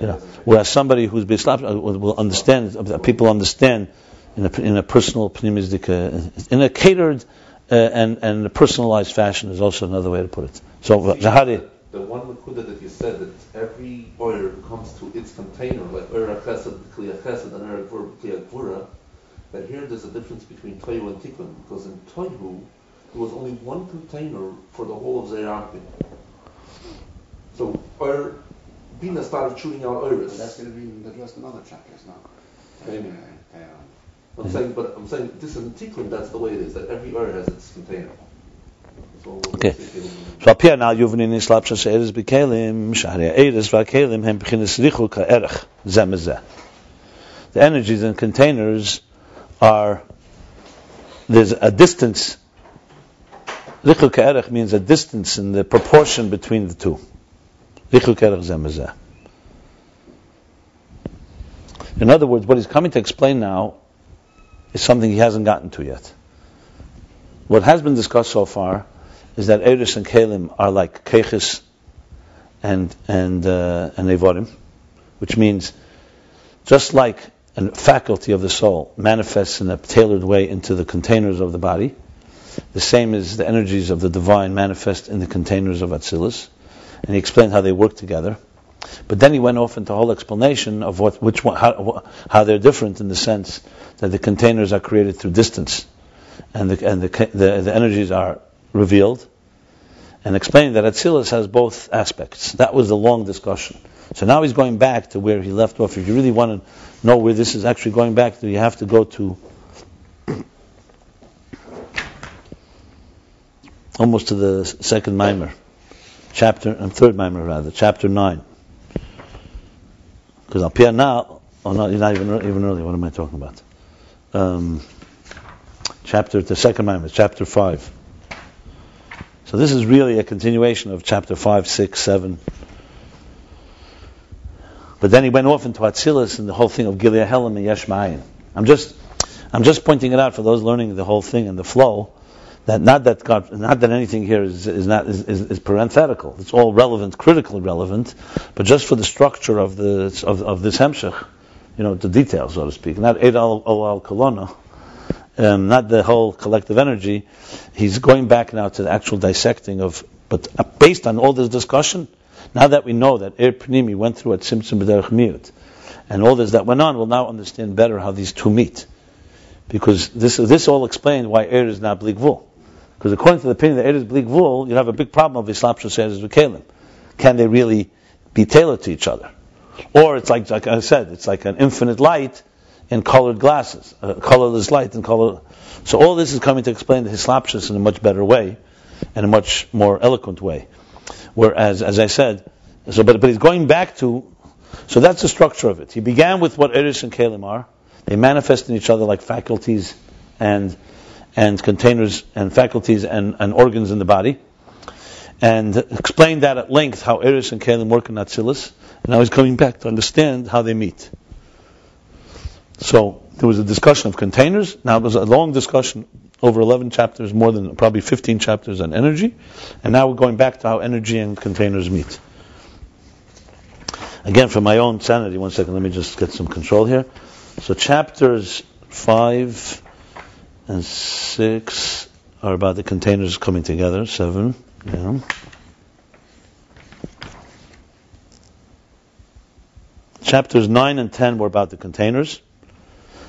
you know, whereas somebody who's bislap uh, will understand, uh, people understand in a, in a personal, uh, in a catered uh, and, and a personalized fashion is also another way to put it. So, Zahari. the one Nakuda that you said that every oil comes to its container, like oil chesed, kliya chesed, and gvura, kliya gvura, that here there's a difference between Tohu and Tikkun, because in Tohu, there was only one container for the whole of Zayarkin. So, oil, Bina started chewing out But iris. that's going to be addressed in other chapters now. Maybe. Uh, uh, I'm saying, but I'm saying this in Tikkun, that's the way it is, that every oil has its container. So, Okay. So up here now, Yuvnin is lapshas eres b'kelim, shahri eres v'kelim hem b'chinas richu ka'erech, zeh mezeh. The energies and containers are, there's a distance, richu ka'erech means a distance in the proportion between the two. Richu ka'erech zeh mezeh. In other words, what he's coming to explain now is something he hasn't gotten to yet. What has been discussed so far is that Eris and Kalim are like Kechis and and uh, and Evorim, which means just like a faculty of the soul manifests in a tailored way into the containers of the body, the same as the energies of the divine manifest in the containers of Atzilus, and he explained how they work together. But then he went off into a whole explanation of what, which one, how, how they're different in the sense that the containers are created through distance, and the and the the, the energies are revealed, and explained that Atzilus has both aspects. That was the long discussion. So now he's going back to where he left off. If you really want to know where this is actually going back to, you have to go to almost to the second mimer, chapter and third mimer rather, chapter nine. Because up here now, oh no, you're not even even early. What am I talking about? Um, chapter the second mimer, chapter five. So this is really a continuation of chapter 5, 6, 7. But then he went off into Atzilus and the whole thing of Gilead Helam and Yesh. I'm just, I'm just pointing it out for those learning the whole thing and the flow, that not that God, not that anything here is, is not is, is, is parenthetical. It's all relevant, critically relevant, but just for the structure of the of, of this hemshech, you know, the details, so to speak. Not Eid al kolona, um, not the whole collective energy. He's going back now to the actual dissecting of, but uh, based on all this discussion, now that we know that Er Pnimi went through at Simsim B'derech Miut, and all this that went on, we'll now understand better how these two meet. Because this, this all explained why Er is not Bligvul. Because according to the opinion that Er is Bligvul, you have a big problem of Shosheres with Kalim. Can they really be tailored to each other? Or it's like, like I said, it's like an infinite light in colored glasses, uh, colorless light and color. So all this is coming to explain the Hislapshus in a much better way, in a much more eloquent way. Whereas, as I said, so but but he's going back to, so that's the structure of it. He began with what Eris and Kalim are. They manifest in each other like faculties and and containers and faculties and, and organs in the body, and explained that at length how Eris and Kalim work in Atzilus. And now he's coming back to understand how they meet. So there was a discussion of containers. Now it was a long discussion over 11 chapters, more than probably 15 chapters on energy. And now we're going back to how energy and containers meet. Again, for my own sanity, one second, let me just get some control here. So chapters 5 and 6 are about the containers coming together. 7, yeah. Chapters 9 and 10 were about the containers.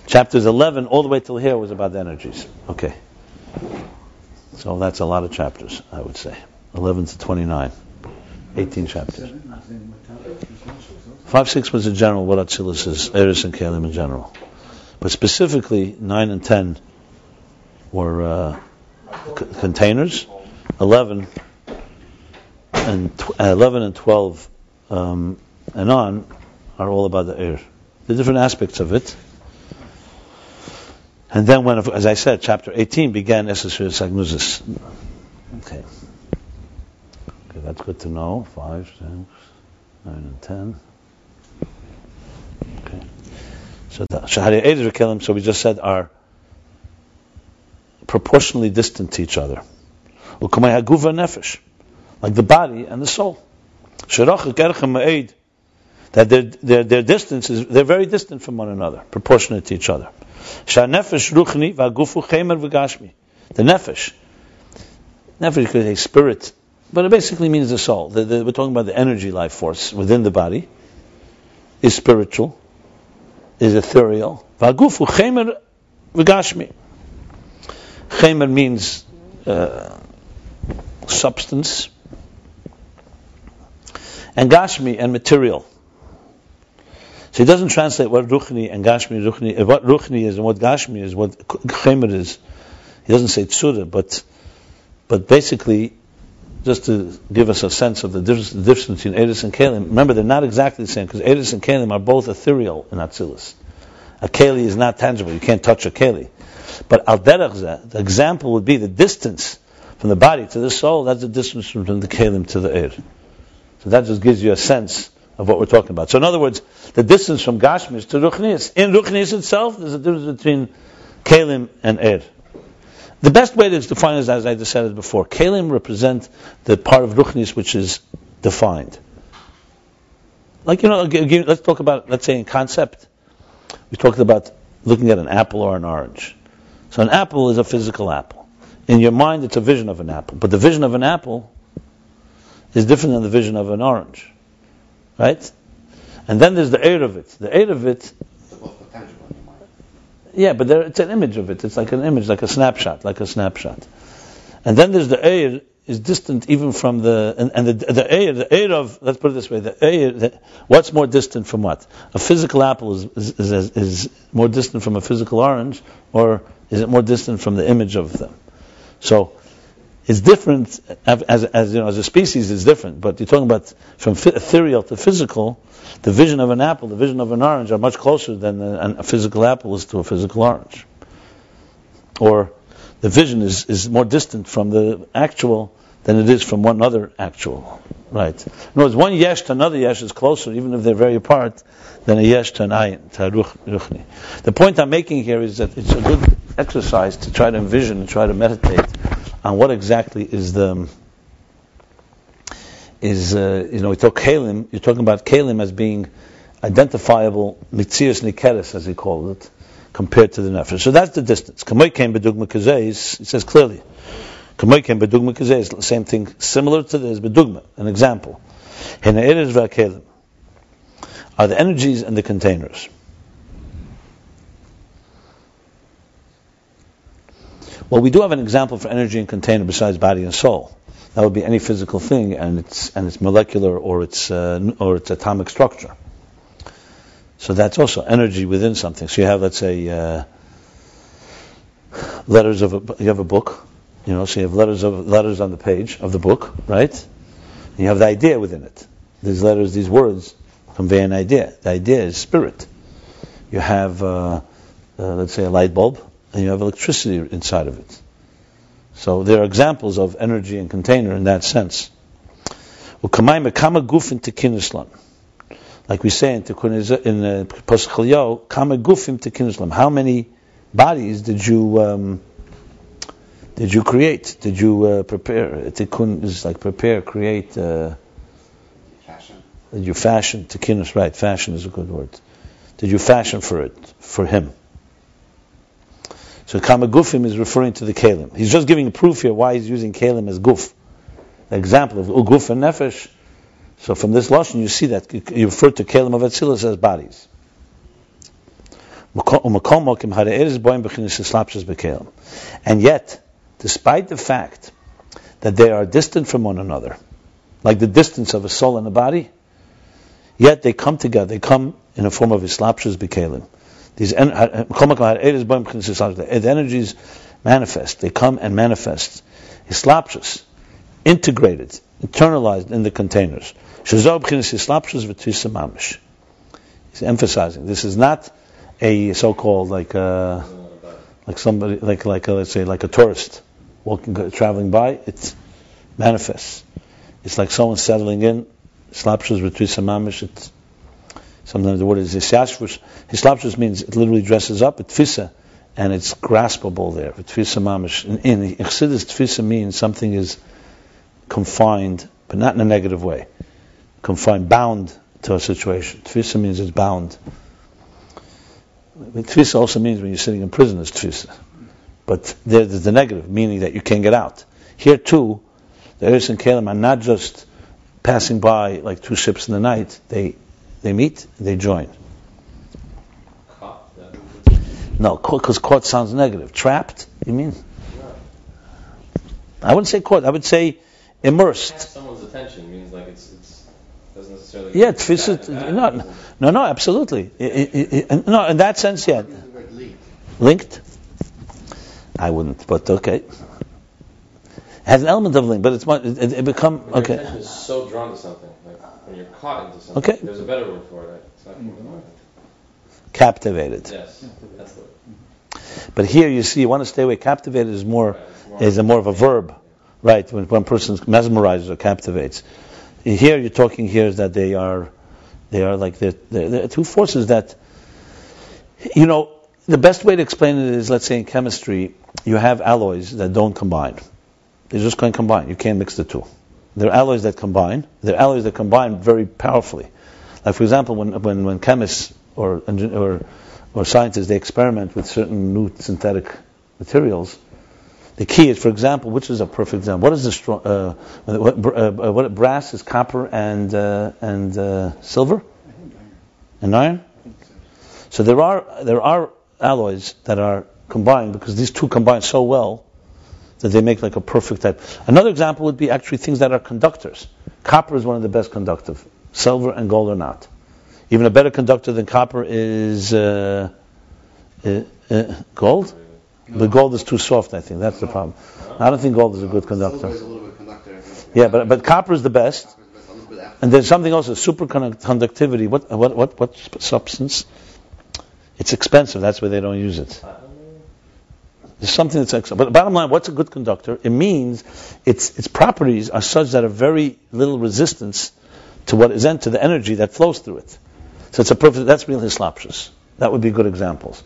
Chapters 11 all the way till here was about the energies. Okay. So that's a lot of chapters, I would say. 11 to 29. 18 chapters. 5, 6 was in general what Atzilus is, Eris and Kalim in general. But specifically, 9 and 10 were uh, c- containers. 11 and tw- uh, 11 and 12 um, and on are all about the air. The different aspects of it. And then when, as I said, chapter 18 began Esesir Sagnuzis. Okay. Okay, that's good to know. 5, 6, 9, and 10. Okay. So the so we just said, are proportionally distant to each other. Like the body and the soul. That their, their, their distance is, they're very distant from one another, proportionate to each other. The nefesh. Nefesh is a spirit but it basically means the soul. The, the, we're talking about the energy life force within the body. Is spiritual, is ethereal. Vagufu chemer v'gashmi. Chemer means uh, substance, and gashmi and material. So he doesn't translate what ruchni and gashmi ruchni, uh, what ruchni is and what gashmi is, what chemer is. He doesn't say tsura, but but basically, just to give us a sense of the difference, the difference between Eris and Kalim, remember they're not exactly the same because Eris and Kalim are both ethereal in Atzilus. A Kali is not tangible; you can't touch a Kali. But al the example would be the distance from the body to the soul. That's the distance from the Kalim to the air. So that just gives you a sense of what we're talking about. So in other words, the distance from Gashmis to Ruchnis. In Ruchnis itself, there's a difference between Kalim and air. The best way to define it, as I it before, Kalim represent the part of Ruchnis which is defined. Like, you know, let's talk about, let's say in concept, we talked about looking at an apple or an orange. So an apple is a physical apple. In your mind, it's a vision of an apple. But the vision of an apple is different than the vision of an orange. Right? And then there's the air of it. The air of it yeah, but there, it's an image of it. It's like an image, like a snapshot, like a snapshot. And then there's the air is distant even from the and, and the the air the air of let's put it this way the air what's more distant from what a physical apple is, is is, is more distant from a physical orange or is it more distant from the image of them so it's different as, as you know as a species it's different but you're talking about from ethereal to physical the vision of an apple, the vision of an orange are much closer than a, a physical apple is to a physical orange. Or the vision is, is more distant from the actual than it is from one other actual. Right. In other words, one yesh to another yesh is closer, even if they're very apart, than a yesh to an ayin, to ruchni. The point I'm making here is that it's a good exercise to try to envision and try to meditate on what exactly is the is, uh, you know, we talk Kalim, you're talking about Kalim as being identifiable, mitzias nikeres, as he called it, compared to the nefesh. So that's the distance. Kamoi came bedugma says clearly. Same thing, similar to this, bedugma, an example. Are the energies and the containers. Well, we do have an example for energy and container besides body and soul. That would be any physical thing, and its and its molecular or its uh, or its atomic structure. So that's also energy within something. So you have, let's say, uh, letters of a, you have a book, you know, so you have letters of letters on the page of the book, right? And you have the idea within it. These letters, these words convey an idea. The idea is spirit. You have, uh, uh let's say, a light bulb, and you have electricity inside of it. So there are examples of energy and container in that sense. Like we say in in Pasach kama gufim. How many bodies did you um, did you create? Did you uh, prepare? Tikkun is like prepare, create. Uh, fashion. Did you fashion? Tekinus, right? Fashion is a good word. Did you fashion for it for him? So Kamagufim is referring to the Kalim. He's just giving a proof here why he's using Kalim as Guf. The example of Uguf and Nefesh. So from this Lashon you see that you refer to Kalim of Atzilus as bodies. And yet, despite the fact that they are distant from one another, like the distance of a soul and a body, yet they come together, they come in a form of Islapshas Bekalim. These the energies manifest. They come and manifest. Islapshus, integrated, internalized in the containers. He's emphasizing this is not a so-called like a, uh, like somebody like like a, let's say like a tourist walking traveling by. It manifests. It's like someone settling in. Slapshus v'tisa mamish. It's Sometimes the word is hisyashvush. Hislapshus means it literally dresses up. It's tfisa, and it's graspable there. Tfisa mamish. In, in tfisa means something is confined, but not in a negative way. Confined, bound to a situation. Tfisa means it's bound. Tfisa also means when you're sitting in prison, it's tfisa. But there's the negative, meaning that you can't get out. Here too, The Eris and Kalim are not just passing by like two ships in the night. They they meet, they join. Caught. No, because caught sounds negative. Trapped, you mean? I wouldn't say caught. I would say immersed. someone's attention means like it's it's doesn't necessarily. Yeah, it's tfis bad, it- no, doesn't- No, no, absolutely. I- I- I- no, in that sense, yeah. Use the word lead. Linked? I wouldn't, but okay. It has an element of link, but it's much, it, it, become When your okay. attention is so drawn to something, like when you're caught into something. Okay. There's a better word for it. It's not. Captivated. Yes, that's the word. But here you see, you want to stay away. Captivated is more Right, more- is a more of a verb, right? When one person mesmerizes or captivates. Here you're talking here is that they are, they are like the the two forces that, you know, the best way to explain it is, let's say in chemistry, you have alloys that don't combine. They just can't combine. You can't mix the two. There are alloys that combine. There are alloys that combine very powerfully. Like for example, when when, when chemists or or or scientists they experiment with certain new synthetic materials. The key is, for example, which is a perfect example. What is the strong? Uh, what, uh, uh, what brass is copper and uh, and uh, silver and iron. So there are there are alloys that are combined because these two combine so well that they make like a perfect type. Another example would be actually things that are conductors. Copper is one of the best conductive. Silver and gold are not. Even a better conductor than copper is uh, uh, uh, gold. But gold is too soft, I think. That's the problem. I don't think gold is a good conductor. is a little bit conductor. Yeah, but but copper is the best. Is bit after. And there's something else, superconductivity. What what what what substance? It's expensive. That's why they don't use it. There's something that's excellent. But the bottom line, what's a good conductor? It means its its properties are such that a very little resistance to what is to the energy that flows through it. So it's a perfect. That's real hislopshus. That would be good examples.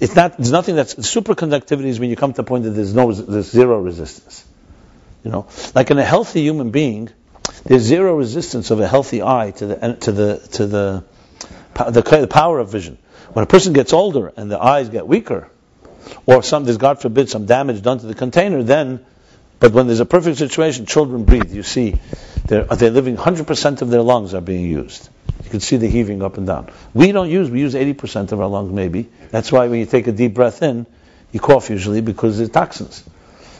It's not. There's nothing that's superconductivity is when you come to the point that there's no there's zero resistance. You know, like in a healthy human being, there's zero resistance of a healthy eye to the to the to the, the power of vision. When a person gets older and the eyes get weaker, or some there's God forbid some damage done to the container, then. But when there's a perfect situation, children breathe. You see, they're they're living 100% of their lungs are being used. You can see the heaving up and down. We don't use. We use 80% of our lungs, maybe. That's why when you take a deep breath in, you cough usually because there's toxins.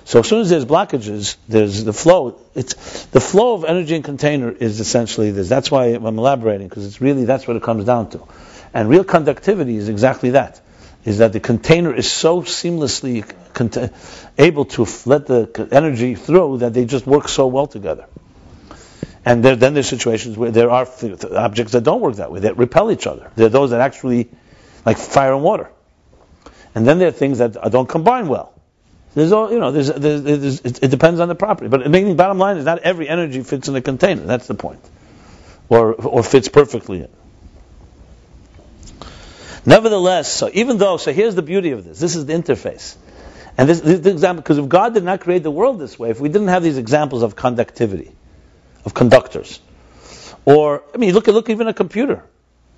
So as soon as there's blockages, there's the flow. It's the flow of energy in container is essentially this. That's why I'm elaborating because it's really that's what it comes down to. And real conductivity is exactly that. Is that the container is so seamlessly able to let the energy through that they just work so well together. And there, then there's situations where there are objects that don't work that way, that repel each other. There are those that actually, like fire and water. And then there are things that don't combine well. There's all, you know, there's, there's, there's, it, it depends on the property. But the bottom line is not every energy fits in a container. That's the point. Or, or fits perfectly in. Nevertheless, so even though, so here's the beauty of this. This is the interface. And this, this, this example, because if God did not create the world this way, if we didn't have these examples of conductivity, of conductors, or, I mean, look look even a computer,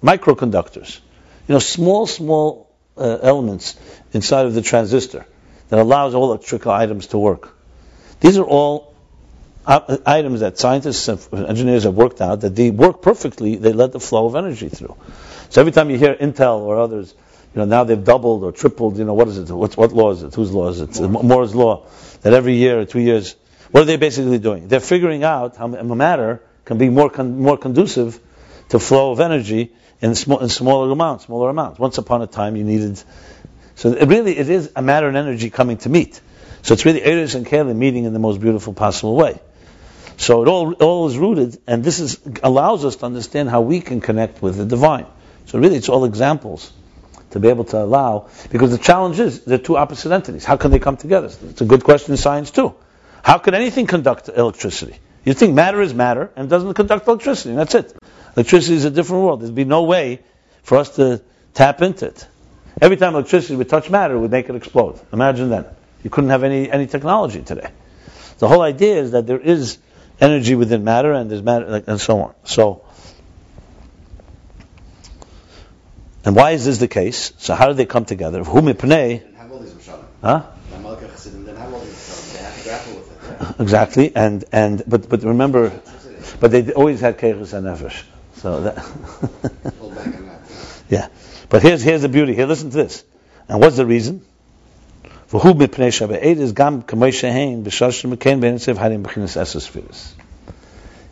microconductors, you know, small, small uh, elements inside of the transistor that allows all electrical items to work. These are all uh, items that scientists and engineers have worked out that they work perfectly. They let the flow of energy through. So every time you hear Intel or others, you know, now they've doubled or tripled. You know, what is it? What's, what law is it? Whose law is it? Moore's, Moore's law. That every year or two years, what are they basically doing? They're figuring out how matter can be more con- more conducive to flow of energy in, small, in smaller amounts, smaller amounts. Once upon a time, you needed. So it really, it is a matter and energy coming to meet. So it's really Eris and Kalim meeting in the most beautiful possible way. So it all, all is rooted, and this is, allows us to understand how we can connect with the divine. So really, it's all examples to be able to allow, because the challenge is they're two opposite entities. How can they come together? It's a good question in science too. How can anything conduct electricity? You think matter is matter and doesn't conduct electricity, that's it. Electricity is a different world. There'd be no way for us to tap into it. Every time electricity would touch matter, it would make it explode. Imagine that. You couldn't have any, any technology today. The whole idea is that there is energy within matter and there's matter and so on. So, and why is this the case? So how do they come together? Who mipnei? didn't have all these Rishonim. Huh? The Malka Chassidim didn't have all these Rishonim. They had to grapple careful with it. Yeah. Exactly, and and but but remember, but they always had keiches and nefesh. So that. Pull back on that. yeah, but here's here's the beauty. Here, listen to this. And what's the reason? For who mipnei shabe'ed is gam kamei shehein b'shash mekain b'nitzev harim b'chinas esas firis.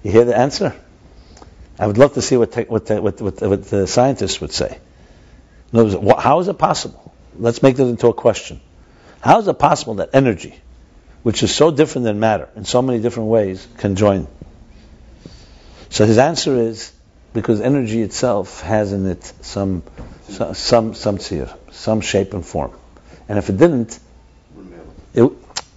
You hear the answer? I would love to see what te- what, te- what, what, what the scientists would say. Words, how is it possible? Let's make this into a question. How is it possible that energy, which is so different than matter in so many different ways, can join? So his answer is because energy itself has in it some so- some some tzir, some shape and form, and if it didn't, it,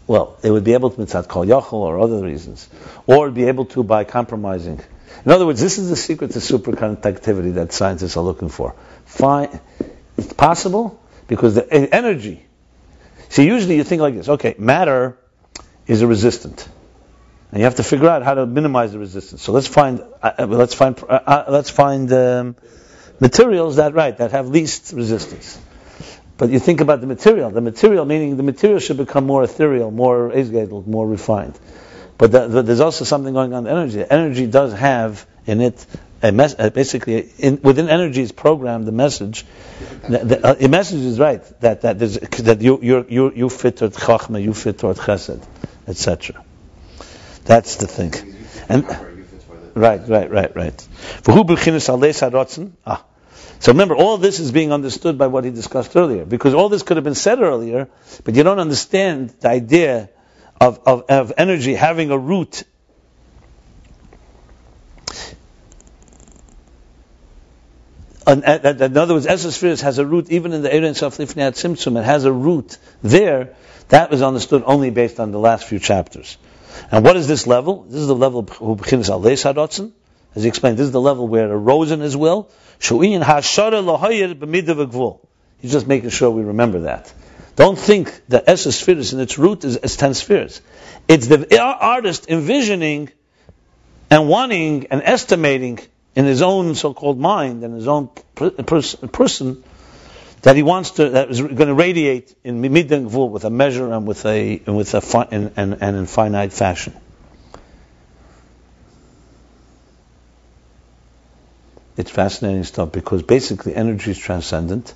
well, it would be able to mitzat kol yachol or other reasons, or be able to by compromising. In other words, this is the secret to superconductivity that scientists are looking for. Fine, it's possible because the energy. See, usually you think like this: okay, matter is a resistant, and you have to figure out how to minimize the resistance. So let's find uh, uh, let's find uh, uh, let's find um, materials that right that have least resistance. But you think about the material. The material meaning the material should become more ethereal, more esgadel, more refined. But the, the, there's also something going on in energy. Energy does have in it a mes- basically in, within energy is programmed the message. The, the, uh, message is right that that that you you you you fit toward chachma, you fit toward chesed, etc. That's the thing. And- for for Right, right, right, right. V'hu b'chinas. Ah. So remember, all this is being understood by what he discussed earlier, because all this could have been said earlier, but you don't understand the idea of, of, of energy having a root. And, and- and in other words, Esospheres has a root even in the Erein Sof Lifnei Tzimtzum. It has a root there. That was understood only based on the last few chapters. And what is this level? This is the level of Hu B'chinas Aleis. As he explained, this is the level where it arose in his will. Shu'in. He's just making sure we remember that. Don't think that Esa spheres in its root is, is ten spheres. It's the artist envisioning and wanting and estimating in his own so-called mind and his own per- pers- person that he wants to that is going to radiate in gvul with a measure and with a and with a fi- and, and, and in finite fashion. It's fascinating stuff because basically energy is transcendent,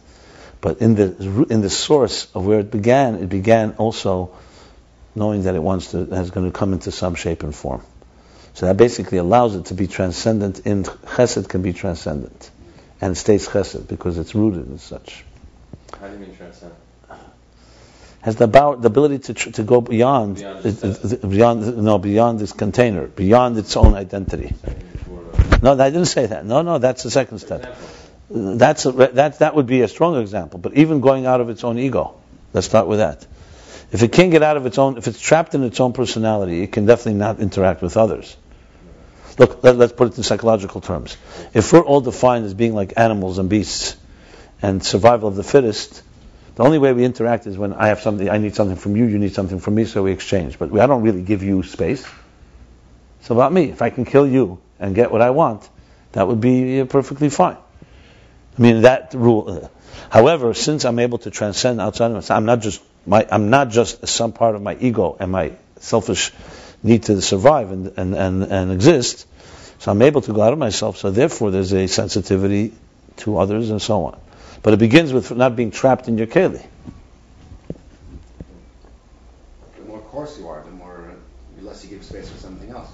but in the in the source of where it began, it began also knowing that it wants to has going to come into some shape and form. So that basically allows it to be transcendent. In chesed can be transcendent, and stays chesed because it's rooted in such. How do you mean transcendent? Has the, the ability to tr- to go beyond Beyond it- beyond no beyond this container, beyond its own identity. No, I didn't say that. No, no, that's the second step. example, That's a, that that would be a strong example. But even going out of its own ego, let's start with that. If it can't get out of its own, if it's trapped in its own personality, it can definitely not interact with others. Look, let, us put it in psychological terms. If we're all defined as being like animals and beasts, and survival of the fittest, the only way we interact is when I have something, I need something from you, you need something from me, so we exchange. But we, I don't really give you space. It's about me. If I can kill you and get what I want, that would be uh, perfectly fine. I mean that rule. uh, However, since I'm able to transcend outside of myself, I'm not just my, I'm not just some part of my ego and my selfish need to survive and, and, and, and exist. So I'm able to go out of myself. So therefore, there's a sensitivity to others and so on. But it begins with not being trapped in your keli. The more coarse you are, the more, the less you give space for something else.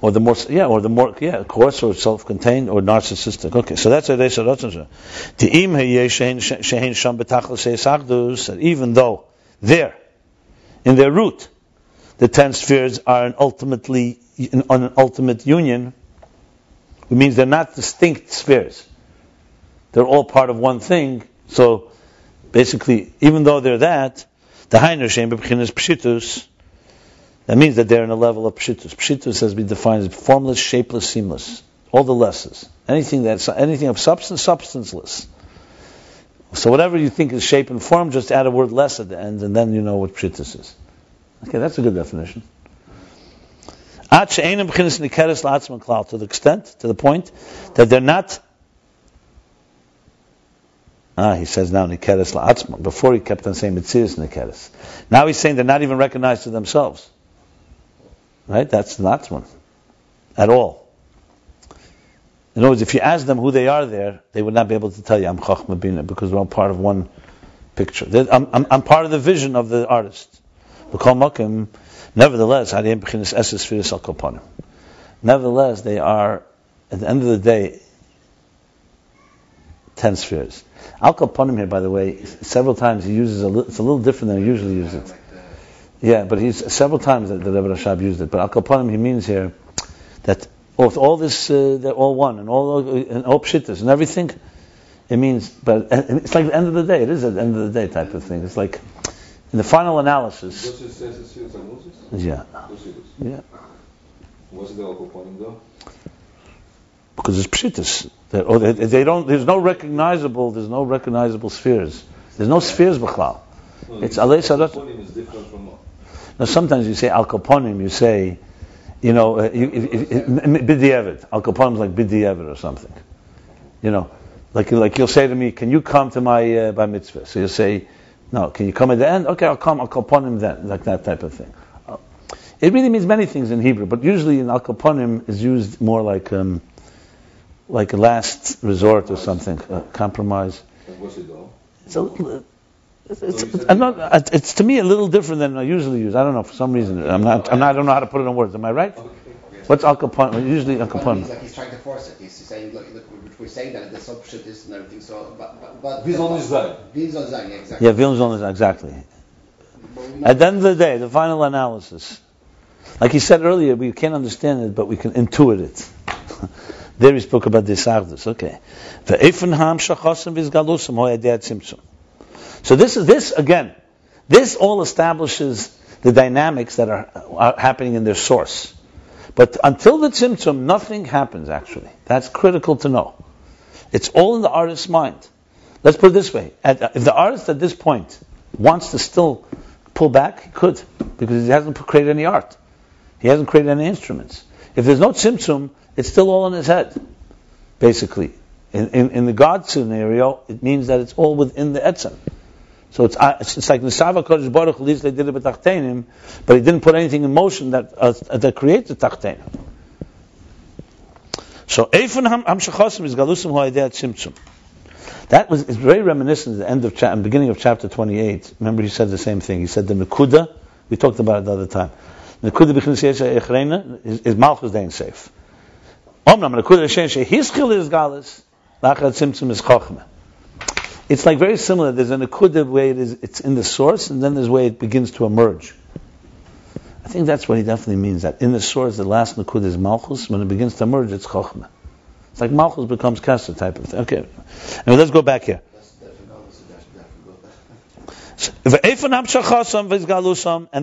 Or the more, yeah, or the more, yeah, coarse or self-contained or narcissistic. Okay, so that's a reisa rotzen. The im heyeh shein shein sham betachlis. That even though there, in their root, the ten spheres are an ultimately an, an ultimate union. It means they're not distinct spheres. They're all part of one thing. So basically, even though they're that, the hainer shein bebchinas pshitus. That means that they're in a level of pshitus. Pshitus has been defined as formless, shapeless, seamless. All the lesses. Anything that's anything of substance, substanceless. So whatever you think is shape and form, just add a word less at the end, and then you know what pshitus is. Okay, that's a good definition. To the extent, to the point, that they're not Ah, he says now Nikeres la'atzma. Before he kept on saying Mitzias Nikeres. Now he's saying they're not even recognized to themselves. Right? That's not one. At all. In other words, if you ask them who they are there, they would not be able to tell you, I'm Chachma because we're all part of one picture. I'm, I'm, I'm part of the vision of the artist. Nevertheless. Nevertheless, they are, at the end of the day, ten spheres. Al Koponim here, by the way, several times he uses a little, it's a little different than he usually uses it. Yeah, but he's several times that the Rebbe Rashab used it. But Al Kaponim, he means here that with all this, uh, they're all one, and all and all pshittas and everything. It means, but it's like the end of the day. It is at the end of the day type of thing. It's like in the final analysis. Does it say it's Sfiras Agnuzis? Yeah, yeah, What's the Alkoponim though? because it's pshittas. They're- Or they, they don't. There's no recognizable. There's no recognizable spheres. There's no spheres b'chlal. No, It's Alei Sadat- is different from Now sometimes you say al kaponim, you say, you know, uh, you. Al kaponim is like bidiyevit or something. You know, like like you'll say to me, can you come to my uh, by mitzvah? So you'll say, no. Can you come at the end? Okay, I'll come. Al kaponim then, like that type of thing. Uh, It really means many things in Hebrew, but usually an al kaponim is used more like um, like a last resort or something, uh, compromise. like what's it though? It's a. It's, it's, I'm not, it's to me a little different than I usually use. I don't know for some reason. I'm not. I'm not I don't know how to put it in words. Am I right? What's al capone? Usually al Well, like he's trying to force it. He's saying, look, look we're- we're saying that the subshit is and everything. So, but but but. Wie soll nicht sein? Wie soll sein? Yeah, exactly. Yeah, Vilnius on exactly. At the end of the day, the final analysis, like he said earlier, we can't understand it, but we can intuit it. there he spoke about the sardus. Okay. Ve'efenham shachosim vizgalusim hoyadei tzimtzum. So this is this again. This all establishes the dynamics that are, are happening in their source. But until the tzimtzum, nothing happens actually. That's critical to know. It's all in the artist's mind. Let's put it this way: at, if the artist at this point wants to still pull back, he could, because he hasn't created any art. He hasn't created any instruments. If there's no tzimtzum, it's still all in his head, basically. In, in, in the God scenario, it means that it's all within the etzem. So it's, uh, it's, like Nisava Kodesh Baruch Hu, they did it with Tachtenim, but he didn't put anything in motion that uh, that creates the Tachtenim. So Eifon Ham Ham Shechosim is Galusim Ho'edei Tzimtzum. That was is very reminiscent of the end of cha- beginning of chapter 28. Remember, he said the same thing. He said the Nakuda. We talked about it the other time. Nakuda b'chinas yesha echrena is, is Malchus Dein safe. Omnam Nakuda Hashem shehischil is Galus. Lachad Tzimtzum is Chochmah. It's like very similar. There's a Nakuda way it is. It's in the source, and then there's way it begins to emerge. I think that's what he definitely means. That in the source, the last Nakuda is Malchus. When it begins to emerge, it's Chochmah. It's like Malchus becomes Kester type of thing. Okay. Now let's go back here. And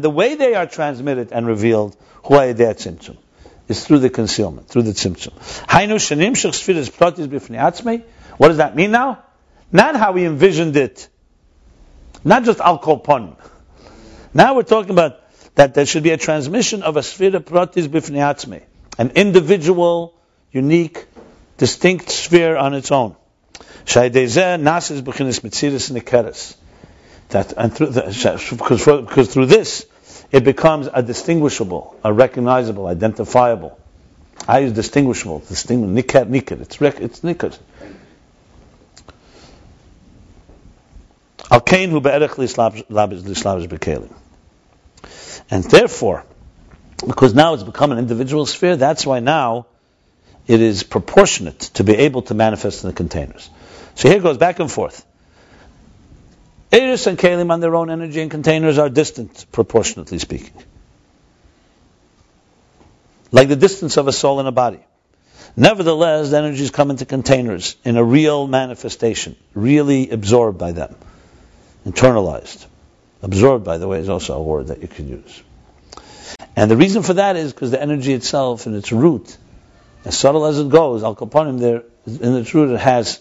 the way they are transmitted and revealed, is through the concealment, through the tzimtzum. What does that mean now? Not how we envisioned it. Not just al kolpon. Now we're talking about that there should be a transmission of a sfira pratis b'fnei an individual, unique, distinct sphere on its own. That and through the, because for, because through this it becomes a distinguishable, a recognizable, identifiable. I use distinguishable, distinguishable, nikar, nikar. It's rec, it's nikar. Al kain hu be'erech lislavish bekelim. And therefore, because now it's become an individual sphere, that's why now it is proportionate to be able to manifest in the containers. So here it goes back and forth. Eris and Kalim on their own energy and containers are distant, proportionately speaking. Like the distance of a soul in a body. Nevertheless, the energies come into containers in a real manifestation, really absorbed by them, internalized. Absorbed, by the way, is also a word that you could use. And the reason for that is because the energy itself, in its root, as subtle as it goes, al kaponim there, in its root, it has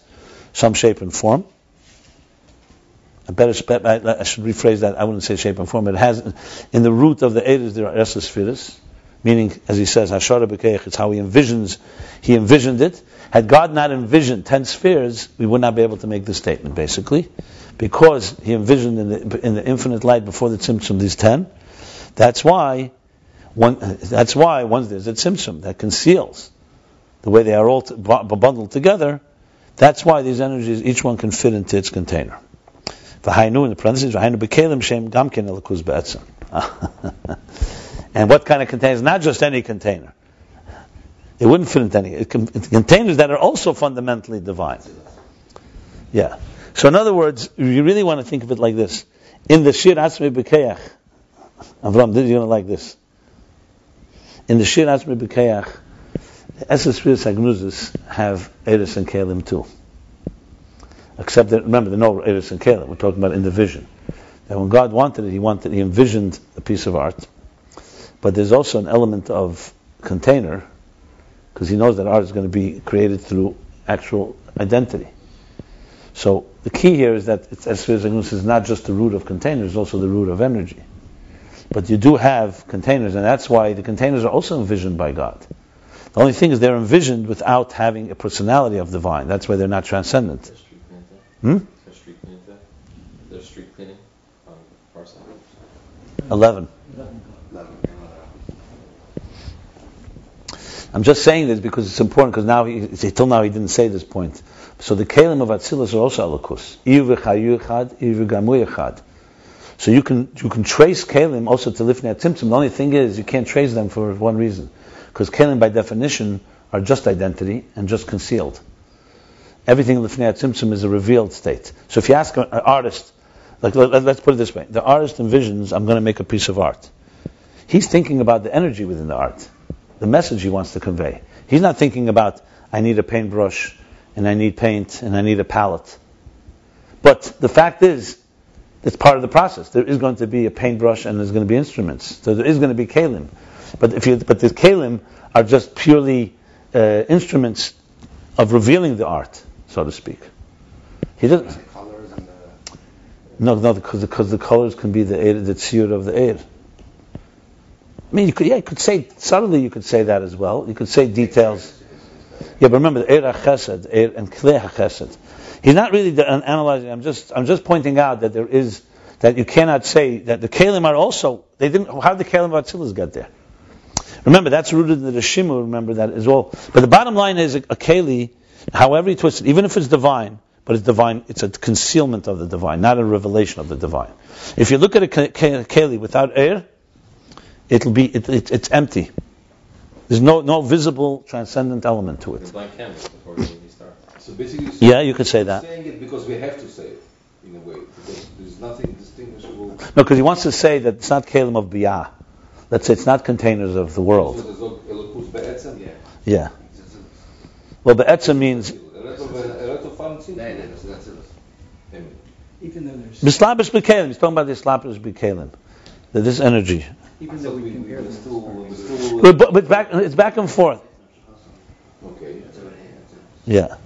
some shape and form. I better I, should rephrase that. I wouldn't say shape and form. It has in the root of the Eidos there are esesphiras, meaning, as he says, Hashara B'keich, it's how he envisions, he envisioned it, Had God not envisioned ten spheres, we would not be able to make this statement, basically, because He envisioned in the, in the infinite light before the tzimtzum these ten. That's why, one, that's why once there's a tzimtzum that conceals the way they are all bundled together. That's why these energies, each one can fit into its container. V'hainu in the parentheses, v'hainu bekelim shem gamkin elakuz be'etzem. And what kind of containers? Not just any container. It wouldn't fit into any. It containers that are also fundamentally divine. Yeah. So in other words, you really want to think of it like this. In the Shir Atzmi B'Keach, Avram, you're going to like this. In the Shir Atzmi B'Keach, Esses Spirit Agnuzis have Eris and Kalim too. Except that, remember, there are no Eris and Kalim. We're talking about in the vision. That when God wanted it, He wanted, He envisioned a piece of art. But there's also an element of container, because He knows that art is going to be created through actual identity. So the key here is that it's, Agnuzis is not just the root of containers, it's also the root of energy. But you do have containers, and that's why the containers are also envisioned by God. The only thing is they're envisioned without having a personality of divine. That's why they're not transcendent. Street cleaning Hmm? street cleaning there. There's street cleaning on far side. Eleven. I'm just saying this because it's important because now he, till now he didn't say this point. So the kalim of Atzilus are also alakus. So you can you can trace kalim also to lifnei tzimtzum. The only thing is you can't trace them for one reason, because kalim by definition are just identity and just concealed. Everything in lifnei tzimtzum is a revealed state. So if you ask an artist, like let, us put it this way, the artist envisions I'm going to make a piece of art. He's thinking about the energy within the art, the message he wants to convey. He's not thinking about I need a paintbrush and I need paint and I need a palette. But the fact is, it's part of the process. There is going to be a paintbrush and there's going to be instruments. So there is going to be kalim. But if you, but the kalim are just purely uh, instruments of revealing the art, so to speak. He doesn't. The colors and the No, no, because because the colors can be the air, the tziyur of the air. I mean, you could, yeah, you could say subtly. You could say that as well. You could say details. Yeah, but remember the air chesed, air and klei chesed. He's not really analyzing. I'm just I'm just pointing out that there is that you cannot say that the kalim are also they didn't. How did the kalim of get there? Remember that's rooted in the Rishimu. Remember that as well. But the bottom line is a, a keli, however you twist it, even if it's divine, but it's divine, it's a concealment of the divine, not a revelation of the divine. If you look at a ke- ke- keli without air, it'll be it, it, it's empty. There's no no visible transcendent element to it. blank canvas we start. So basically, Yeah, you could say that. saying it because we have to say it in a way because there's nothing distinguishable. No, because he wants to say that it's not kalim of biyah. Let's say it's not containers of the world. there's no yeah. Yeah. Well, be'etzem means Nee, nee, dat is dat is het. Even though there's, mislabish b'kalim. He's talking about the mislabish b'kalim. That this energy. Even though we compare them, still, we're. But, but, but back, it's back and forth. Okay. Yeah.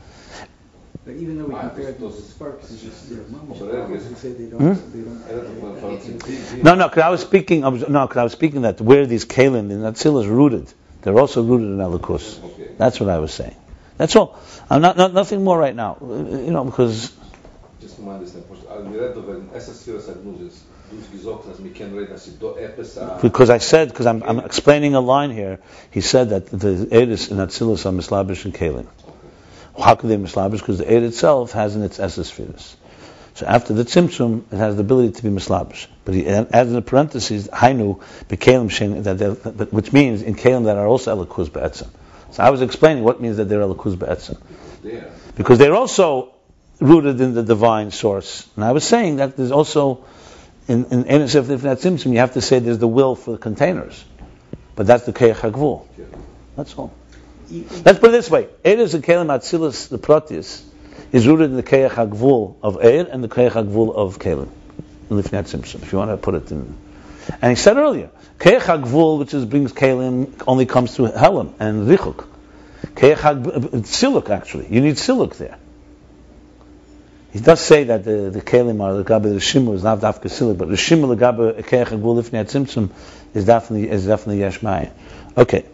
but even though we compare those- sparks, it's just they're mumble. But that is- We say they don't, Hmm? they don't. No, no, because I was speaking. I was, no, because I was speaking that where these kalim in Atzil is rooted, they're also rooted in Elikus. Okay. That's what I was saying. That's all. I'm not, not nothing more right now. Uh, You know, because Just mind this. I'm going to understand, als wir reden über den SS-Führer Agnosis, du hast gesagt, dass wir können reden, dass sie do etwas a- because I said because I'm, I'm explaining a line here. He said that the Eris in Atzilus are mislabish and kalim. How could they mislabish? Because the Eid itself has in its essence spheres. So after the tzimtzum, it has the ability to be mislabish. But he adds in the parentheses, hainu bekalim shen, that which means in kalim that are also elikuz be'etzem. So I was explaining what means that they're elikuz be'etzem. there. Because they're also rooted in the divine source. And I was saying that there's also, in, in Enes if that tzimtzum, you have to say there's the will for the containers. But that's the keich hagvul. That's all. Let's put it this way: Eres and Kalim Atzilus, the Proteus, is rooted in the Keach Hagvul of Eir and the Keach Hagvul of Kalim. In Lifnat Simpson, if you want to put it in. And he said earlier, Keach Hagvul, which is, brings Kalim, only comes through Helam and Richuk. Hag, uh, Siluk actually. You need Siluk there. He does say that the, the Kalim are the Gabe the Shimu is not Dafka Siluk, but the Shimu the Gabe Keach Hagvul Lifnat Simpson is definitely is definitely Yeshmai. Okay.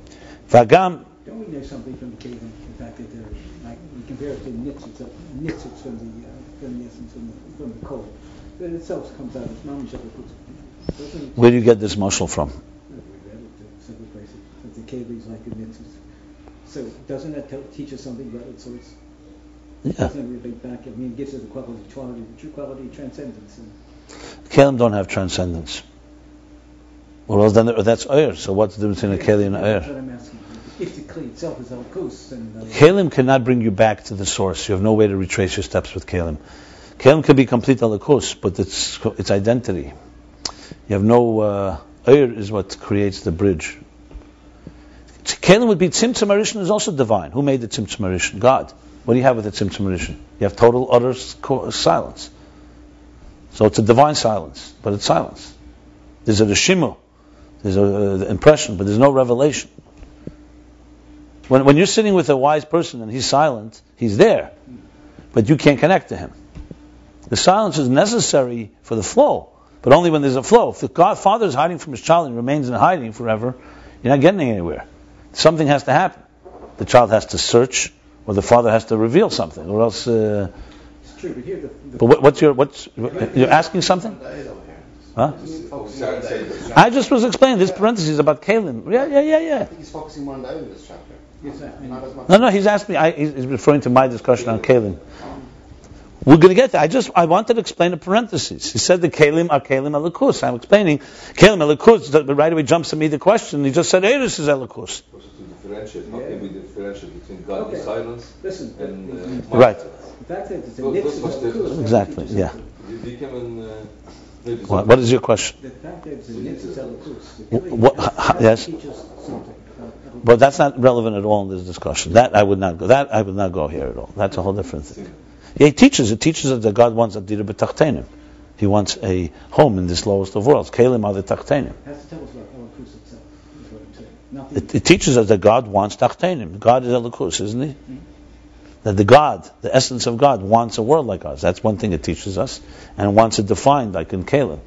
Vagam Don't we know something from the cave, the fact that they're, like, we compare it to nitzitz, nitzitz from the, uh, from the essence, from the, from the coal. That itself comes out as mamish of the Doesn't? Where do you get this muscle from? We read it in several places, the cave is like the nitzitz. So doesn't that tell, teach us something about its source? Yeah. Doesn't it relate back, I mean, gives us the quality, quality, the true quality of transcendence. And don't have transcendence. Well, else then that's air. So what's the difference between a Keli and air? If the itself is then. uh, Kalim cannot bring you back to the source. You have no way to retrace your steps with Kalim. Kalim can be complete alakus, but it's its identity. You have no uh, air is what creates the bridge. Kalim would be Tzimtzum is also divine. Who made the Tzimtzum? God. What do you have with the Tzimtzum Arishan? You have total utter silence. So it's a divine silence, but it's silence. There's a reshimu, there's an uh, impression, but there's no revelation. When, when you're sitting with a wise person and he's silent, he's there, but you can't connect to him. The silence is necessary for the flow, but only when there's a flow. If the God, father is hiding from his child and remains in hiding forever, you're not getting anywhere. Something has to happen. The child has to search, or the father has to reveal something, or else. Uh, It's true, but here the. the but what, what's your what's you're asking something? Huh? I just was explaining this parenthesis about Kalim. Yeah, yeah, yeah, yeah. He's focusing more on the in this chapter. Yes, I- I Not as much. No, no, he's asked me. I, he's he's referring to my discussion on Kalim. We're going to get there. I just I wanted to explain the parenthesis. He said the Kalim are Kalim Elikus. I'm explaining Kalim Elikus. But right away jumps to me the question. He just said Eris is Elikus. Also to differentiate, how Yeah. can we differentiate between godly Okay. silence Listen, and the- uh, Right. silence? the fact it's a Those- those nitzitz was the- Elkus, that Exactly, yeah. something. We, we can uh, maybe What, what is your question? The fact that it's a nitzitz Elkus, the Wh- clay, what- has- h- has yes? to teach us something about Elkus. But that's not relevant at all in this discussion. That I would not go. That I would not go here at all. That's a whole different thing. Yeah, he teaches. It teaches us that God wants a dira b'tachtenim. He wants a home in this lowest of worlds. Kalim are the tachtenim. It, it teaches us that God wants tachtenim. God is elikus, isn't he? Hmm. That the God, the essence of God, wants a world like ours. That's one thing it teaches us, and wants it defined like in Kalim.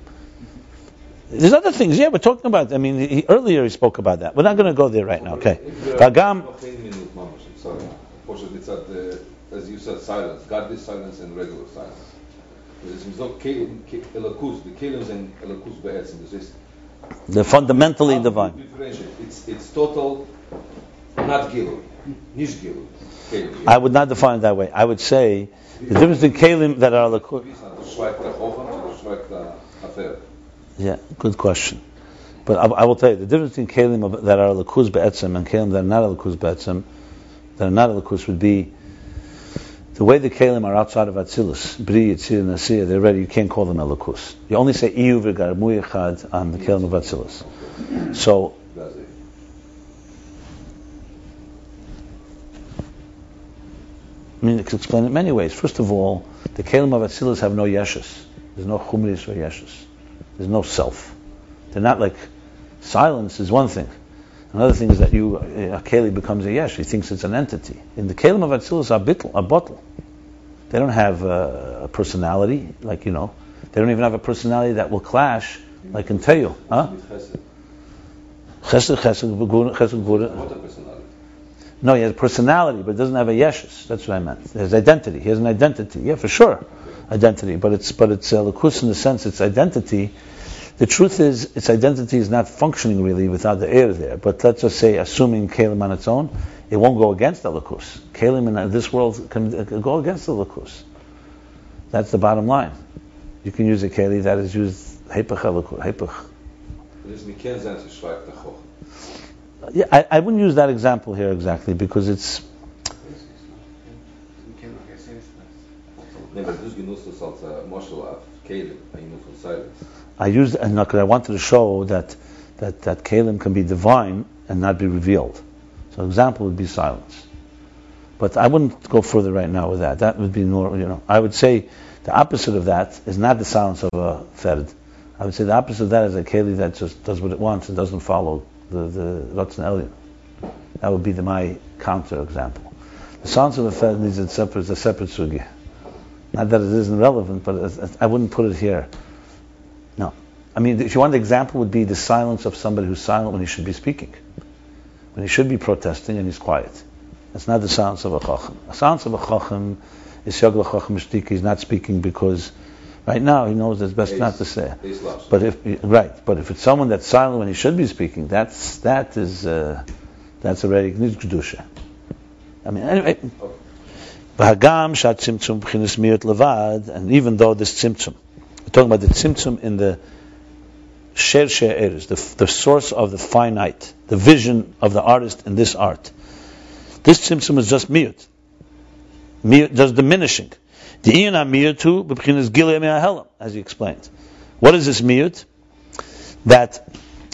There's other things. Yeah, we're talking about. I mean, he, earlier he spoke about that. We're not going to go there right now. Okay. Vagam. noch ein Minute, sorry. Unfortunately, it's at the, as you said, silence, godly silence and regular silence. Es ist so Kelim, Ke- Elakus, the Kelims and Elakus be'etzim. Das ist They're fundamentally divine. It's, it's total, not Gilui, nicht Gilui. I would not define it that way. I would say the difference between kalim that are lakus. Wie ist das? Du schweigt der Chochem, du schweigt der Affair. Yeah, good question. But I, I will tell you the difference between kalim that are lakus be'etzim and kalim that are not lakus be'etzim, that are not lakus would be the way the kalim are outside of Atzilus, Bri, Yitzir, Nasir, they're ready. You can't call them lakus. You only say iyu v'gar muyachad on the kalim of Atzilus. So I mean, you could explain it many ways. First of all, the Kalim of Atzilus have no yeshus. There's no chumris or yeshus. There's no self. They're not like silence is one thing. Another thing is that you a Keli becomes a yesh. He thinks it's an entity. In the Kalim of Atzilus are bittel, a bottle. They don't have uh, a personality, like you know. They don't even have a personality that will clash, like in Teo. Huh? Chesed. Chesed, chesed, gvura, chesed, gvura. What a personality. No, he has a personality, but doesn't have a yeshus. That's what I meant. He has identity. He has an identity. Yeah, for sure, identity. But it's but it's uh, lakus in the sense it's identity. The truth is, its identity is not functioning really without the air there. But let's just say, assuming kalim on its own, it won't go against the lakus. Kalim in this world can, uh, go against the lakus. That's the bottom line. You can use a keli that is used hepech halakus, hepech. Das ist mit kein Sinn, sie schweigt der Chochem. Yeah, I, I wouldn't use that example here exactly because it's We can, okay, say this. Nee, aber du genutzt als a martial art, Kelim, ein Minute von Silence. I used and because I wanted to show that that that kalim can be divine and not be revealed. So example would be silence. But I wouldn't go further right now with that. That would be more, you know. I would say the opposite of that is not the silence of a ferd. I would say the opposite of that is a keli that just does what it wants and doesn't follow the the Ratzon Elyon. That would be the, my counter example. The silence of a ferd needs a separate, a separate sugi. Not that it isn't relevant, but I wouldn't put it here. I mean, if you want the example, would be the silence of somebody who's silent when he should be speaking. when he should be protesting and he's quiet. That's not the silence of a chacham. The silence of a chacham is yagla chacham shtika. He's not speaking because right now he knows it's best not to say. He's. But if right, but if it's someone that's silent when he should be speaking, that's that is uh, that's already kedusha. I mean, anyway. V'hagam shat tzimtzum b'chinas miyut levad, and even though this tzimtzum, we're talking about the tzimtzum in the sher the, the source of the finite, the vision of the artist in this art. This tzimtzum is just miyut, miyut, just diminishing. The iyan miyutu b'chinas gilei me'ahelam, as he explained. What is this miyut? That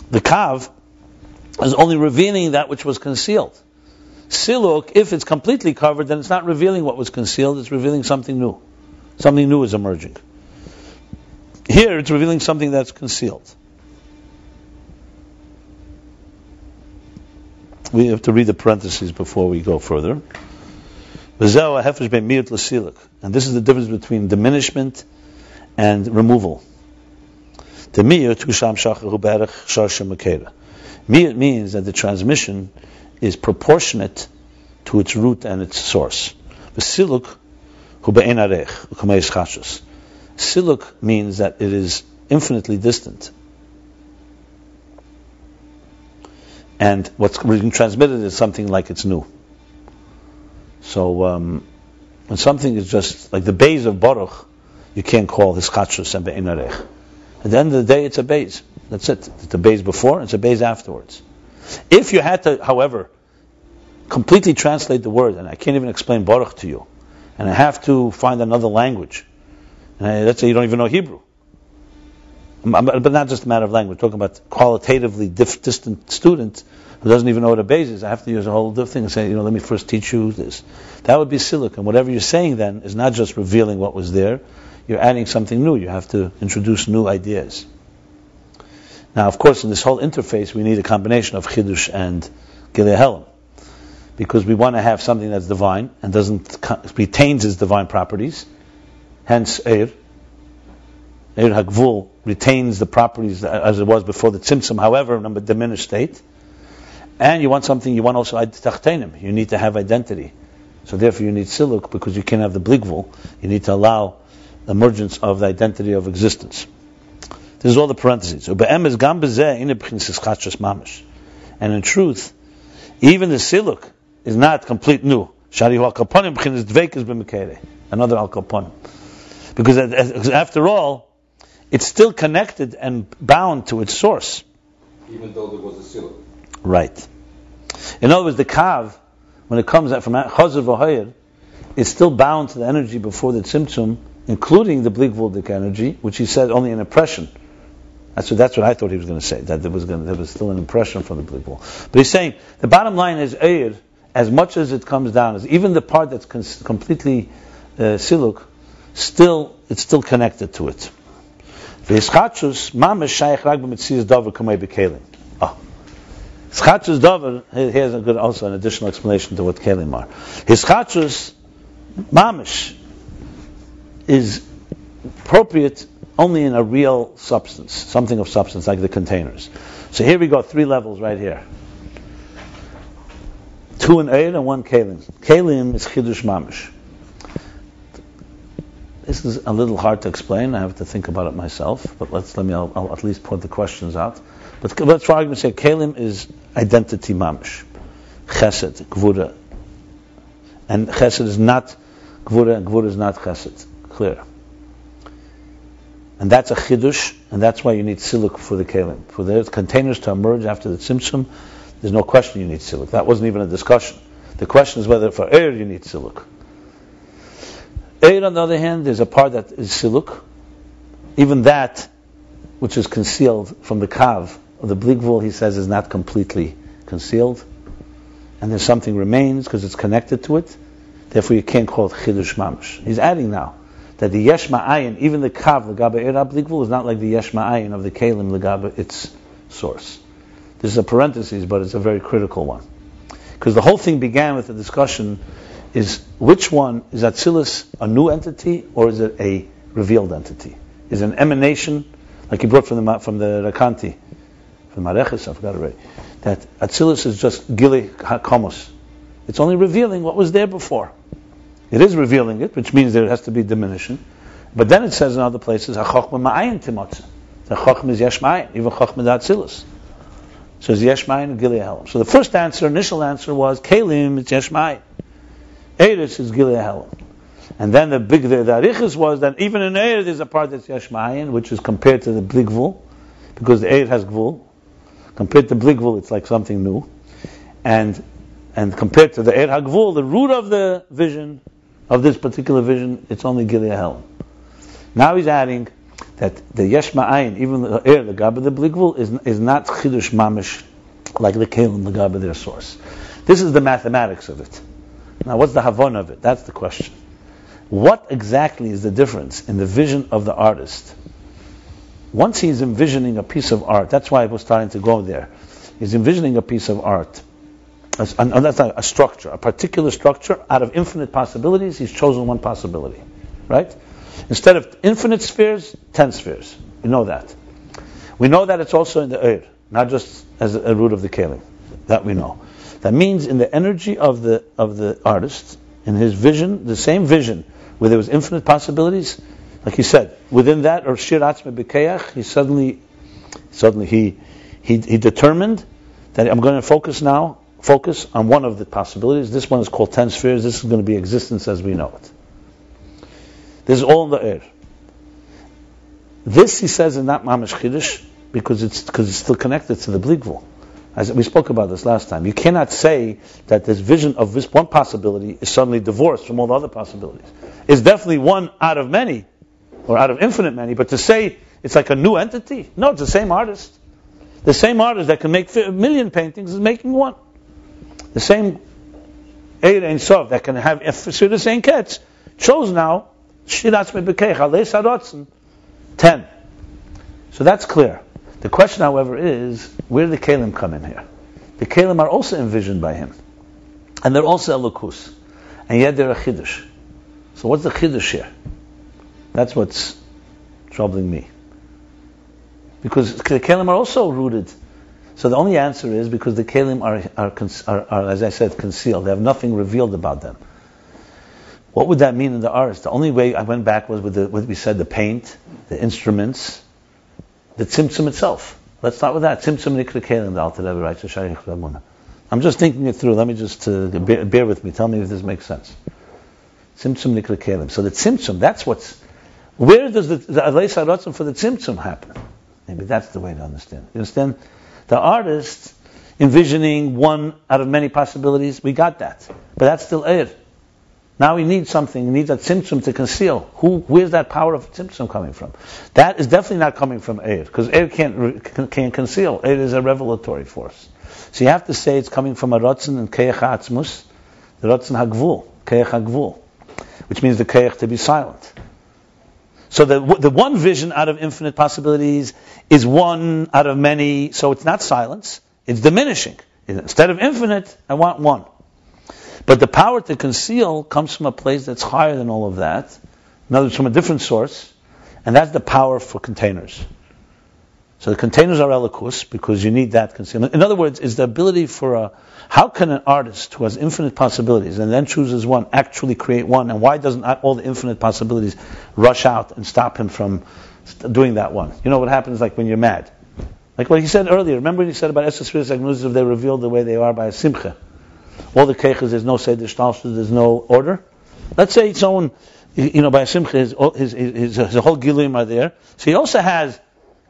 the kav is only revealing that which was concealed. Siluk, if it's completely covered, then it's not revealing what was concealed, it's revealing something new. Something new is emerging. Here, it's revealing something that's concealed. We have to read the parentheses before we go further. And this is the difference between diminishment and removal. The miyut means that the transmission is proportionate to its root and its source. Siluk Siluk means that it is infinitely distant. And what's being transmitted is something like it's new. So um, when something is just like the base of Baruch, you can't call his chachus and be'inarech. At the end of the day, it's a bays. That's it. It's a base before, it's a base afterwards. If you had to, however, completely translate the word, and I can't even explain Baruch to you, and I have to find another language, and I, let's say you don't even know Hebrew, but not just a matter of language, talking about qualitatively dif- distant student who doesn't even know what a base is. I have to use a whole different thing and say, you know, let me first teach you this. That would be silicon. Whatever you're saying then is not just revealing what was there, you're adding something new. You have to introduce new ideas. Now, of course, in this whole interface, we need a combination of Chidush and Gilei Helam. Because we want to have something that's divine and doesn't retains its divine properties. Hence, Eir. Eir Hagvul retains the properties as it was before the Tzimtzum, however, in a diminished state. And you want something, you want also Tachtenim. You need to have identity. So therefore you need Siluk because you can't have the Bligvul. You need to allow emergence of the identity of existence. This is all the parentheses. And in truth, even the siluk is not complete new. Another al. Because after all, it's still connected and bound to its source. Even though there was a siluk. Right. In other words, the kav, when it comes out from Chazer v'hoyer, is still bound to the energy before the tzimtzum, including the bligvuldik energy, which he said only an impression. That's what, that's what I thought he was going to say, that there was, going to, there was still an impression from the bligvul. But he's saying, the bottom line is Eir, as much as it comes down, as even the part that's completely uh, siluk, still, it's still connected to it. V'yischatzus mamash shaykh rag b'metzias davar kamei b'kelim. Ah. Schachus davar, here's a good, also an additional explanation to what kelim are. His schachus mamish is appropriate only in a real substance, something of substance, like the containers. So here we go, three levels right here. Two in Eid and one Kalim. Kalim is Chidush Mamish. This is a little hard to explain. I have to think about it myself, but let's let me. I'll, I'll at least put the questions out. But let's try to say Kalim is identity mamish, Chesed, Gvura, and Chesed is not Gvura, and Gvura is not Chesed. Clear. And that's a chidush, and that's why you need siluk for the kalim. For the containers to emerge after the tzimtzum, there's no question you need siluk. That wasn't even a discussion. The question is whether for air you need siluk. Air, on the other hand, there's a part that is siluk. Even that, which is concealed from the kav the bligvul, he says, is not completely concealed. And there's something remains because it's connected to it. Therefore, you can't call it chidush mamash. He's adding now that the yesh ma'ayin, even the kav legabe erab likvul, is not like the yesh ma'ayin of the kalim legabe its source. This is a parenthesis, but it's a very critical one. Because the whole thing began with the discussion is which one, is Atzilus a new entity or is it a revealed entity? Is it an emanation, like he brought from the, from the Recanati, the Mareches, I forgot already, that Atzilus is just Gili HaKomos. It's only revealing what was there before. It is revealing it, which means there has to be diminution. But then it says in other places, HaChochma Ma'ayin Timotza. The Chochma is Yesh Ma'ayin, even Chochma Atzilus. So it's Yesh and Gili. So the first answer, initial answer was Kalim, it's Yesh Ma'ayin. Eretz is Gili Helam. And then the big the, the arichas was that even in Eir there's a part that's yashma'ayin, which is compared to the Bligvul, because the Eir has Gvul. Compared to Bligvul, it's like something new. And and compared to the Eir HaGvul, the root of the vision, of this particular vision, it's only Gilead Hell. Now he's adding that the Yesh Ma'ayin, even the Eir, the Gabba, the Bligvul, is, is not Chidush Mamish, like the Kalim, the Gabba, their source. This is the mathematics of it. Now what's the Havon of it? That's the question. What exactly is the difference in the vision of the artist? Once he's envisioning a piece of art, that's why I was starting to go there. He's envisioning a piece of art. A, a, that's a, a structure, a particular structure. Out of infinite possibilities, he's chosen one possibility. Right? Instead of infinite spheres, ten spheres. We know that. We know that it's also in the air, not just as a, root of the kalim. That we know. That means in the energy of the of the artist, in his vision, the same vision where there was infinite possibilities, like he said, within that, or shir atzme b'keach, he suddenly, suddenly he, he, he determined that I'm going to focus now, focus on one of the possibilities. This one is called ten spheres. This is going to be existence as we know it. This is all in the air. This, he says, is not mamish chiddush because it's because it's still connected to the bligvul. As we spoke about this last time, you cannot say that this vision of this one possibility is suddenly divorced from all the other possibilities. It's definitely one out of many, or out of infinite many. But to say it's like a new entity, no, it's the same artist. The same artist that can make a million paintings is making one. The same Eir Ein that can have the same Ketz chose now Shiratz Mebekech ten. So that's clear. The question, however, is where do the Kalim come in here? The Kalim are also envisioned by him. And they're also Elokus. And yet they're a Chiddush. So what's the Chiddush here? That's what's troubling me. Because the Kalim are also rooted. So the only answer is because the Kalim are, are, are, are, as I said, concealed. They have nothing revealed about them. What would that mean in the arts? The only way I went back was with the, what we said, the paint, the instruments, the tzimtzum itself. Let's start with that. Tzimtzum nikra the Alter Rebbe writes. I'm just thinking it through. Let me just uh, bear, bear, with me. Tell me if this makes sense. Tzimtzum nikra kelim. So the tzimtzum, that's what's. Where does the, the Alei Sarotzim for the tzimtzum happen? Maybe that's the way to understand. You understand? The artist envisioning one out of many possibilities, we got that. But that's still Eir. Now we need something. We need that tzimtzum to conceal. Who? Where's that power of tzimtzum coming from? That is definitely not coming from Eir, because Eir can't can't conceal. Eir is a revelatory force. So you have to say it's coming from a rotzen and keich atzmus, the rotzen hagvul, keich hagvul, which means the keich to be silent. So the the one vision out of infinite possibilities is one out of many. So it's not silence; it's diminishing. Instead of infinite, I want one. But the power to conceal comes from a place that's higher than all of that. In other words, from a different source. And that's the power for containers. So the containers are elikus because you need that concealment. In other words, is the ability for a, how can an artist who has infinite possibilities and then chooses one actually create one? And why doesn't all the infinite possibilities rush out and stop him from doing that one? You know what happens like when you're mad? Like what he said earlier. Remember when he said about Esses if they revealed the way they are by a simcha all the keiches, there's no seder shtalshus, there's no order. Let's say someone, you know, by simcha, his, his, his, his whole gilim are there. So he also has,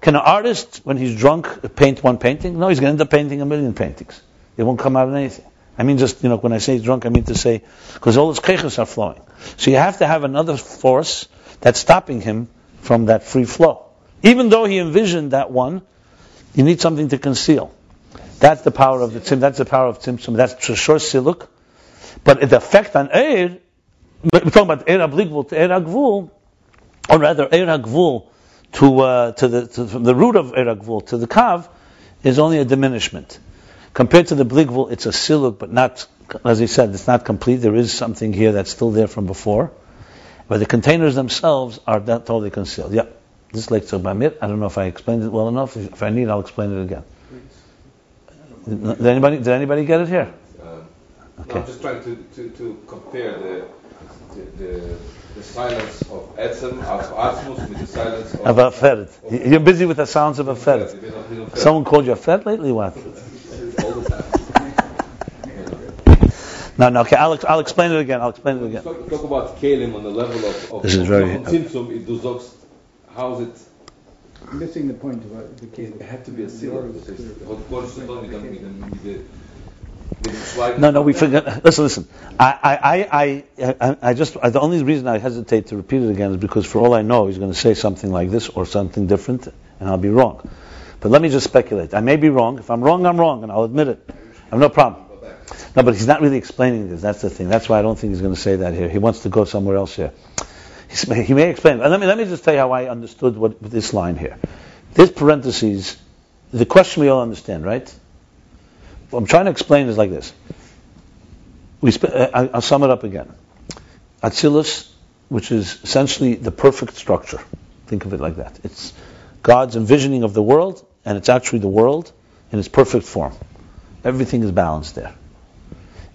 can an artist, when he's drunk, paint one painting? No, he's going to end up painting a million paintings. It won't come out of anything. I mean, just, you know, when I say drunk, I mean to say, because all his keiches are flowing. So you have to have another force that's stopping him from that free flow. Even though he envisioned that one, you need something to conceal. That's the power of the tzim. That's the power of tzimtzum. That's trishor siluk. But the effect on Eir, we're talking about Eir Abligvul to Eir Agvul, or rather Eir Agvul to, uh, to the, to, from the root of Eir Agvul to the Kav, is only a diminishment. Compared to the Bligvul, it's a siluk, but not, as he said, it's not complete. There is something here that's still there from before. But the containers themselves are not totally concealed. Yeah. This lecture by Mir, I don't know if I explained it well enough. If I need, I'll explain it again. Did anybody, did anybody get it here? Um, Okay. no, I'm just trying to, to, to compare the, the, the, the silence of Etzem, of Asmus with the silence of... Of a ferret. You're busy with the sounds of a ferret. They don't- they don't- Someone called you a ferret lately? What? All the time. No, no. Okay, I'll, I'll explain it again. I'll explain it again. Talk, talk about Kalim on the level of, of This is very- Nachum it does how's it, Missing the point about the case. it had to be a seal. No, no, we forgot. Listen, listen. I, I, I, I, I just, the only reason I hesitate to repeat it again is because for all I know, he's going to say something like this or something different, and I'll be wrong. But let me just speculate. I may be wrong. If I'm wrong, I'm wrong, and I'll admit it. I have no problem. No, but he's not really explaining this. That's the thing. That's why I don't think he's going to say that here. He wants to go somewhere else here. He may explain. Let me, let me just tell you how I understood what this line here. This parentheses, the question we all understand, right? What I'm trying to explain is like this. We sp- uh, I- I'll sum it up again. Atzilus, which is essentially the perfect structure. Think of it like that. It's God's envisioning of the world, and it's actually the world in its perfect form. Everything is balanced there.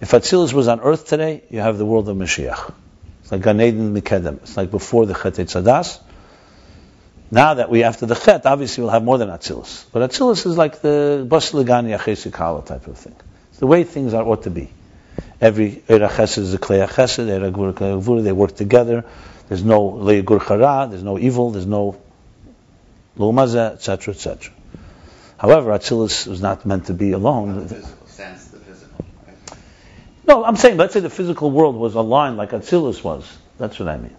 If Atzilus was on earth today, you have the world of Mashiach. It's like Gan Eden Mikedem. It's like before the Chet Tzadas. Now that we after the Chet, obviously we'll have more than Atzilus. But Atzilus is like the Basiligani Achesikala type of thing. It's the way things are ought to be. Every Eira Chesed is a Klei Chesed, Eira Gvura Klei Gvura, they work together. There's no Leigur Chara, there's no evil, there's no Lumaza, etc., etc. However, Atzilus was not meant to be alone. the physical sense, the physical. Right? No, I'm saying, let's say the physical world was aligned like Atzilus was. That's what I mean.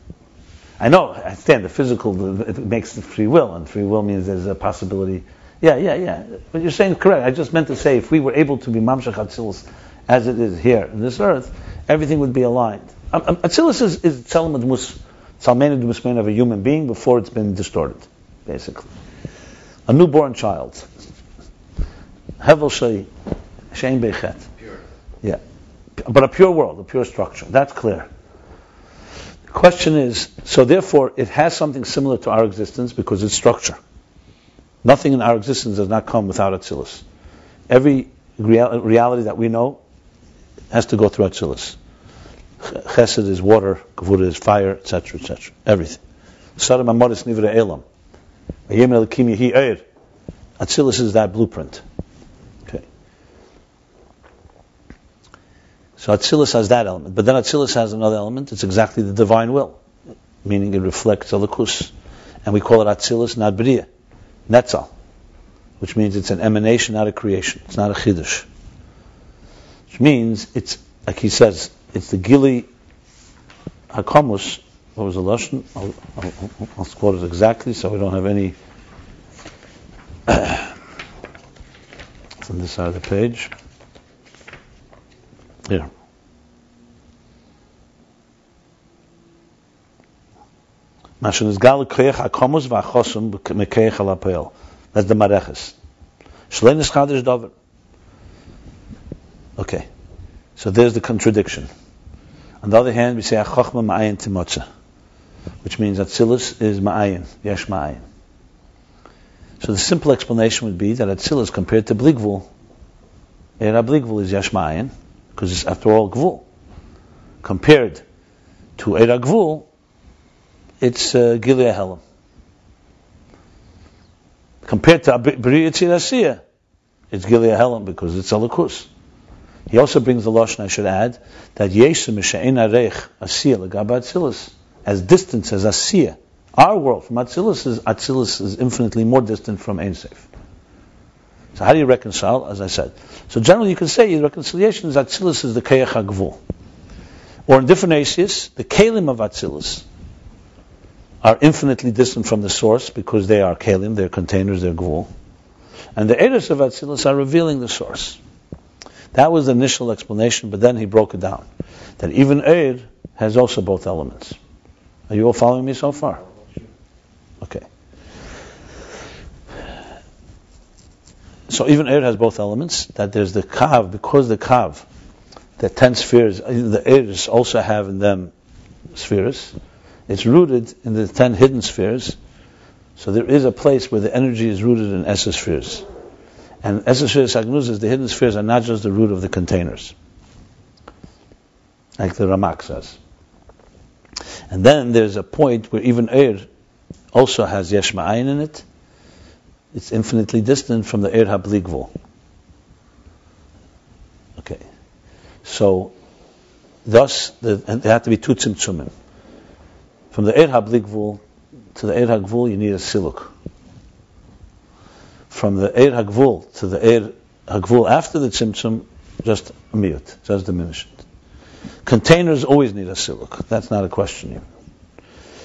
I know, I understand the physical, it makes the free will, and free will means there's a possibility. Yeah, yeah, yeah. But you're saying correct. I just meant to say if we were able to be Mamshach Atzilus as it is here in this earth, everything would be aligned. Um, um, Atzilus is, is Tzelem Mus, Dmusmen of a human being before it's been distorted, basically. A newborn child. Hevel Shei, Shein Bechet. Pure. Yeah. But a pure world, a pure structure. That's clear. The question is, so therefore it has something similar to our existence because it's structure. Nothing in our existence does not come without Atzilus. Every real, reality that we know has to go through Atzilus. Ch- Chesed is water, Gevura is fire, etc., etc. Everything. Saram Amoris Nivra Elam. Atzilus is that blueprint. So Atzilus has that element, but then Atzilus has another element. It's exactly the divine will, meaning it reflects Elikus, and we call it Atzilus, not Bria, Netzal, which means it's an emanation, not a creation. It's not a chiddush, which means it's like he says, it's the Gili Hakamus. What was the lashon? I'll, I'll, I'll quote it exactly, so we don't have any. it's on this side of the page. Alapel. That's the mareches. Okay. So there's the contradiction. On the other hand, we say achochma ma'ayin timotza, which means that Atzilus is ma'ayin, yesh ma'ayin. So the simple explanation would be that Atzilus compared to Bligvul, Era Bligvul is yesh ma'ayin, because it's after all Gvul. Compared to Eira Gvul, it's uh, Gilead Helam. Compared to Bri Yitzir it's Gilead Helam because it's Alakus. He also brings the Lashon, I should add, that Yeshu Misha'in Arech Asiyah L'gab Atzilus, as distant as Asiyah. Our world from Atzilus is, Atzilus is infinitely more distant from Ein. So how do you reconcile? As I said, so generally you can say reconciliation is Atzilus is the Kayach HaGvul. Or in different Asias, the Kalim of Atzilus are infinitely distant from the source because they are Kalim, they're containers, they're Gvul. And the Eris of Atzilus are revealing the source. That was the initial explanation, but then he broke it down. That even Eir has also both elements. Are you all following me so far? Okay. So even air has both elements. That there's the kav because the kav, the ten spheres, uh, the airs also have in them spheres. It's rooted in the ten hidden spheres. So there is a place where the energy is rooted in Essa spheres, And Esespheres Agnuzas, the hidden spheres, are not just the root of the containers, like the Ramak says. And then there's a point where even air also has Yesh Ma'ayin in it. It's infinitely distant from the Eir HaBligvul. Okay. So, thus, the, and there have to be two tzimtzumim. From the Eir HaBligvul to the Eir HaGvul, you need a siluk. From the Eir HaGvul to the Eir HaGvul after the tzimtzum, just a miyut, just diminished. Containers always need a siluk. That's not a question here.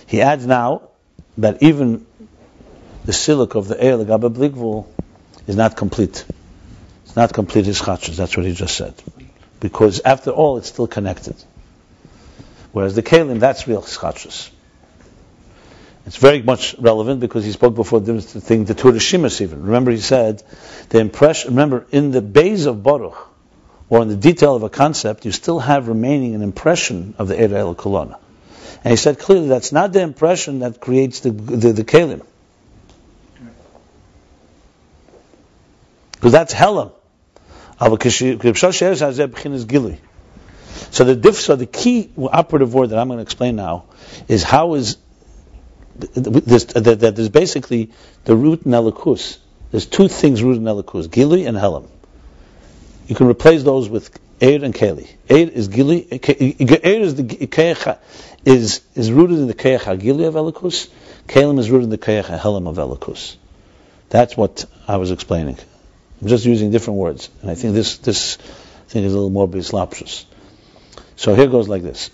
He adds now that even the siluk of the Eir Lagabe Bligvul is not complete. It's not complete his chachas. That's what he just said. Because after all, it's still connected. Whereas the Kalim, that's real chachas. It's very much relevant because he spoke before the thing, the Torah Shimas even. Remember he said, the impression, remember in the base of Baruch, or in the detail of a concept, you still have remaining an impression of the Eir El Kolona. And he said clearly that's not the impression that creates the, the, the Kalim. Because that's Helam. So the diff, so the key operative word that I'm going to explain now is how is this, that, that there's basically the root in Elikus. There's two things rooted in Elikus, Gili and Helam. You can replace those with Eir and Keli. Eir is Gili, Eir is the Keach, is, is rooted in the Keach HaGili of Elikus. Kalim is rooted in the Keach Helam of Elikus. That's what I was explaining. I'm just using different words. And I think this, this thing is a little more bislapshus. So here goes like this.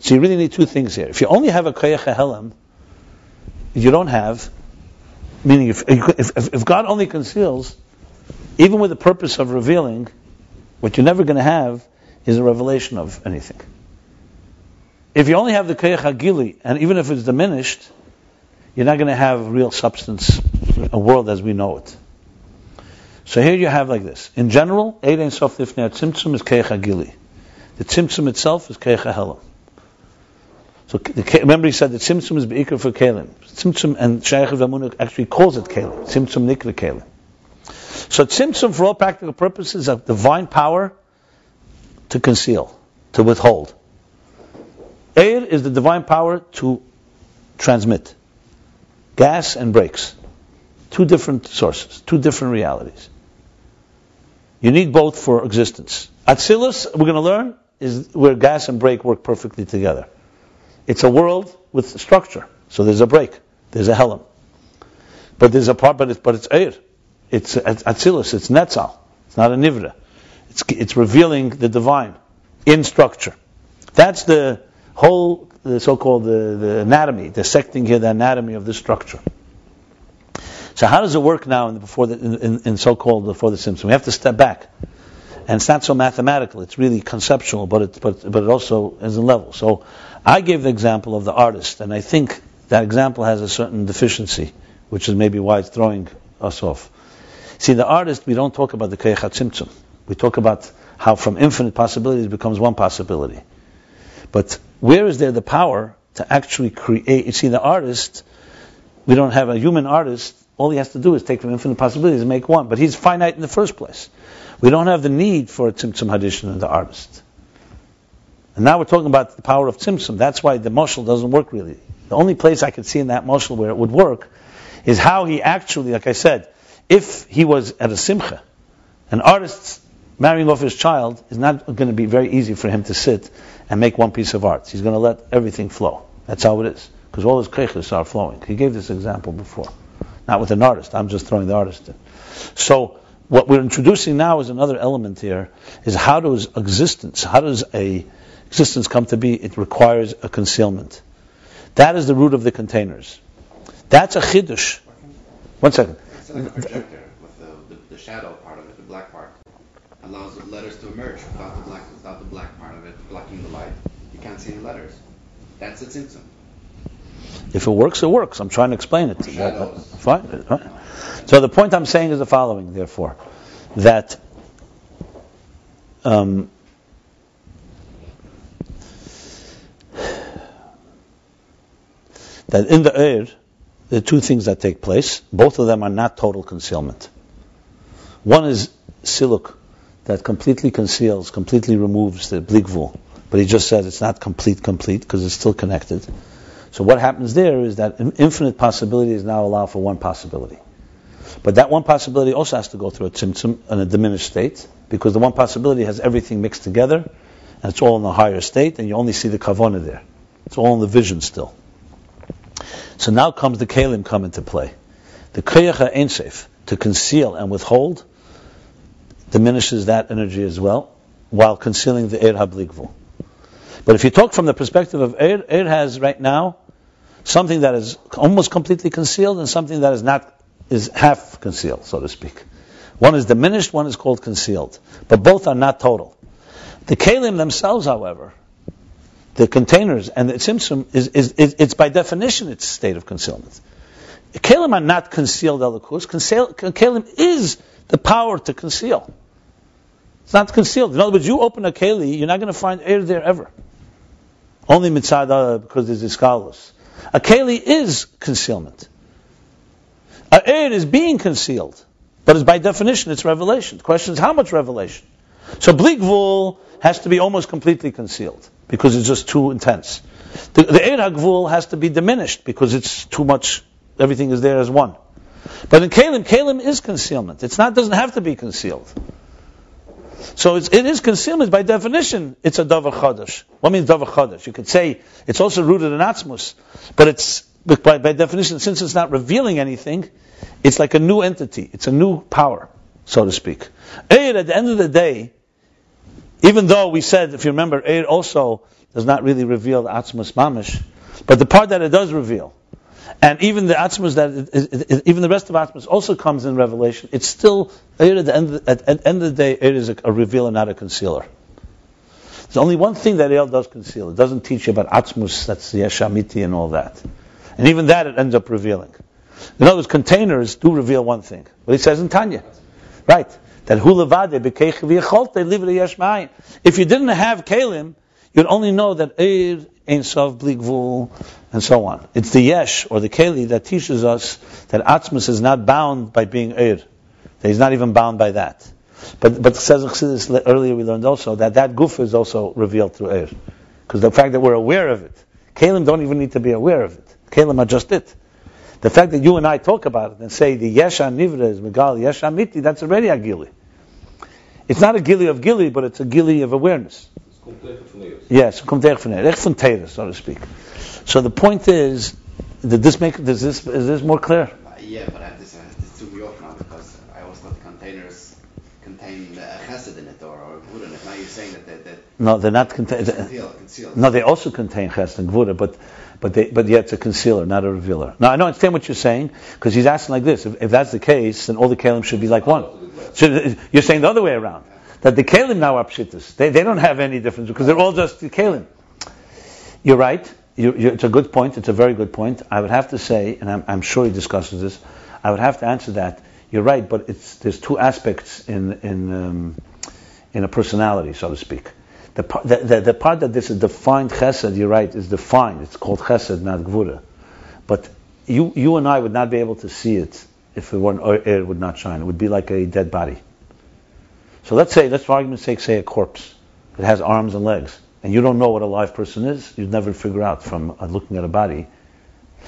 So you really need two things here. If you only have a Koyach HaHelam, you don't have, meaning if, if, if God only conceals, even with the purpose of revealing, what you're never going to have is a revelation of anything. If you only have the Koyach and even if it's diminished, you're not going to have real substance, a world as we know it. So here you have like this. In general, Ein Sof Lifnei Tzimtzum is Koyach HaGili. The Tzimtzum itself is Koyach HaHelam. So remember, he said that Tzimtzum is beikar for Kalim. Tzimtzum and Shaykh Vamunuk actually calls it Kalim. Tzimtzum nikra Kalim. So Tzimtzum, for all practical purposes, is a divine power to conceal, to withhold. Air is the divine power to transmit. Gas and brakes. Two different sources, two different realities. You need both for existence. Atzilus, we're going to learn, is where gas and brake work perfectly together. It's a world with structure. So there's a break. There's a helam. But there's a part, but it's, but it's air. It's atzilus. It's netzal. It's not a nivra. It's, it's revealing the divine in structure. That's the whole, the so-called the, the anatomy, dissecting here the anatomy of the structure. So how does it work now in before the, in, in so-called before the tzimtzum? We have to step back, and it's not so mathematical. It's really conceptual, but it but but it also is a level. So I gave the example of the artist, and I think that example has a certain deficiency, which is maybe why it's throwing us off. See, the artist, we don't talk about the Kayachat Tzimtzum. We talk about how from infinite possibilities becomes one possibility. But where is there the power to actually create? You see, the artist, we don't have a human artist. All he has to do is take from infinite possibilities and make one. But he's finite in the first place. We don't have the need for a Tzimtzum Hadishan in the artist. And now we're talking about the power of Tzimtzum. That's why the moshel doesn't work really. The only place I could see in that moshel where it would work is how he actually, like I said, if he was at a simcha, an artist marrying off his child is not going to be very easy for him to sit and make one piece of art. He's going to let everything flow. That's how it is. Because all his keiches are flowing. He gave this example before. Not with an artist. I'm just throwing the artist in. So, what we're introducing now is another element here, is how does existence, how does a existence come to be, it requires a concealment. That is the root of the containers. That's a chiddush. One second. It's like a projector with the, the, the, shadow part of it, the black part, allows the letters to emerge without the black without the black part of it blocking the light. You can't see any letters. That's a tzimtzum. If it works, it works. I'm trying to explain it. Shadows. Fine. So the point I'm saying is the following, therefore, that um, that in the air, there are two things that take place. Both of them are not total concealment. One is siluk, that completely conceals, completely removes the bligvul. But he just said it's not complete, complete, because it's still connected. So what happens there is that infinite possibilities now allow for one possibility. But that one possibility also has to go through a tzimtzum in a diminished state, because the one possibility has everything mixed together, and it's all in a higher state, and you only see the kavona there. It's all in the vision still. So now comes the kalim come into play. The koyach einsef, to conceal and withhold, diminishes that energy as well, while concealing the er habligvul. But if you talk from the perspective of er, er has right now something that is almost completely concealed and something that is not is half concealed, so to speak. One is diminished, one is called concealed, but both are not total. The kalim themselves, however, the containers and the tzimtzum is, is, is, it's by definition its state of concealment. Kalim are not concealed elikus. Kalim is the power to conceal. It's not concealed. In other words, you open a keli, you're not going to find air there ever. Only mitzada because there's iskalos. A keli is concealment. A air is being concealed, but it's by definition it's revelation. The question is how much revelation. So bligvul has to be almost completely concealed because it's just too intense. The, the air hagvul has to be diminished because it's too much. Everything is there as one. But in kalim, kalim is concealment. It's not doesn't have to be concealed. So it's, it is concealment by definition. It's a davar chadash. What means davar chadash? You could say it's also rooted in atzmus, but it's by, by definition since it's not revealing anything, it's like a new entity. It's a new power, so to speak. Eir at the end of the day, even though we said, if you remember, Eir also does not really reveal the atzmus mamish, but the part that it does reveal and even the Atzmus that it, even the rest of Atzmus also comes in Revelation. It's still at the end, at, end of the day, it is a, a revealer, not a concealer. There's only one thing that El does conceal. It doesn't teach you about Atzmus, that's the Yeshamiti and all that. And even that it ends up revealing. In other words, containers do reveal one thing. What he says in Tanya. Right. That hulavade bekeich If you didn't have kalim, you'd only know that Ein and so on. It's the Yesh, or the Keli, that teaches us that Atzmus is not bound by being Eir. That he's not even bound by that. But, but says earlier we learned also that that guf is also revealed through Eir. Because the fact that we're aware of it. Kalim don't even need to be aware of it. Kalim are just it. The fact that you and I talk about it and say the Yesha Nivra is Megal Yesha Miti, that's already a Gili. It's not a Gili of Gili, but it's a Gili of awareness. Yes, komt echt van echt van Teres, so to speak. So the point is, did this make, does this, is this more clear? Uh, yeah, but I, this, uh, this threw me off now because I always thought the containers contain uh, chesed in it or, or gvura in it. Now you're saying that, that, that No, they're not contained. concealed, concealed. No, they also contain chesed and gvura, but but they, but yet it's a concealer, not a revealer. Now I don't understand what you're saying because he's asking like this: if, if that's the case, then all the kalim should be like one. So you're saying the other way around that the kalim now are pshitas. They, they don't have any difference because they're all just the kalim. You're right. You, you, it's a good point. It's a very good point. I would have to say, and I'm, I'm, sure he discusses this. I would have to answer that. You're right, but there's two aspects in in um, in a personality, so to speak. The, the, the, the, part that this is defined chesed, you're right, is defined. It's called chesed, not gvura. But you you and I would not be able to see it if it weren't would not shine. It would be like a dead body. So let's say, let's for argument's sake, say a corpse. It has arms and legs. And you don't know what a live person is. You'd never figure out from uh, looking at a body.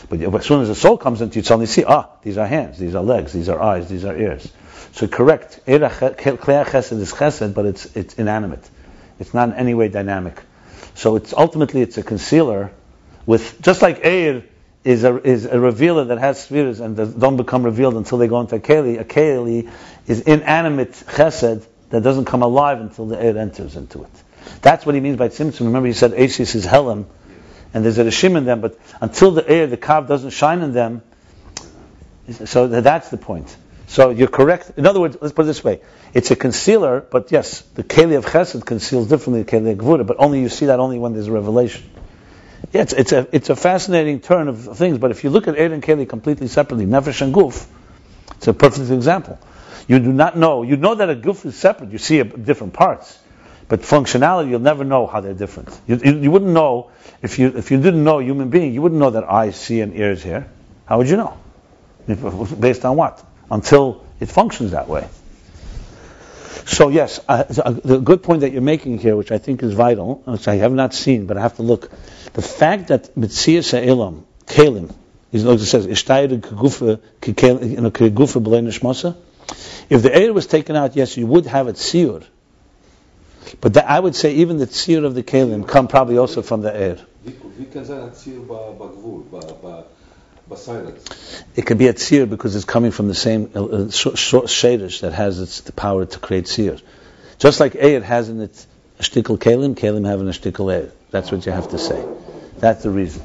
But as soon as the soul comes into you, suddenly see, ah, these are hands, these are legs, these are eyes, these are ears. So correct, chesed is chesed, but it's, it's inanimate. It's not in any way dynamic. So it's ultimately it's a concealer with, just like Eir is a, is a revealer that has spheres and don't become revealed until they go into a Keli. A Keli is inanimate chesed that doesn't come alive until the air enters into it. That's what he means by tzimtzum. Remember, he said Asis is helam, and there's a rishim in them, but until the air, the kav doesn't shine in them, so that's the point. So you're correct. In other words, let's put it this way: it's a concealer, but yes, the keli of chesed conceals differently the keli of gvura, but only you see that only when there's a revelation. Yeah, it's, it's, a it's a fascinating turn of things. But if you look at Eir and Keli completely separately, Nefesh and Guf, it's a perfect example. You do not know. You know that a guf is separate. You see different parts. But functionality, you'll never know how they're different. You, you, you, wouldn't know, if you, if you didn't know a human being, you wouldn't know that eyes see and ears hear. How would you know? Based on what? Until it functions that way. So yes, uh, the good point that you're making here, which I think is vital, which I have not seen, but I have to look. The fact that Mitzvah Se'elam, Kalim, is it says, Ishtayr Kegufa Nishmasa. If the air was taken out, yes, you would have a seared. But that, I would say even the tzir of the kalim come probably also from the air. It could be a tzir because it's coming from the same uh, uh shadish that has its the power to create tzir. Just like air has in it a shtickle kalim, kalim have in a shtickle air. That's what you have to say. That's the reason.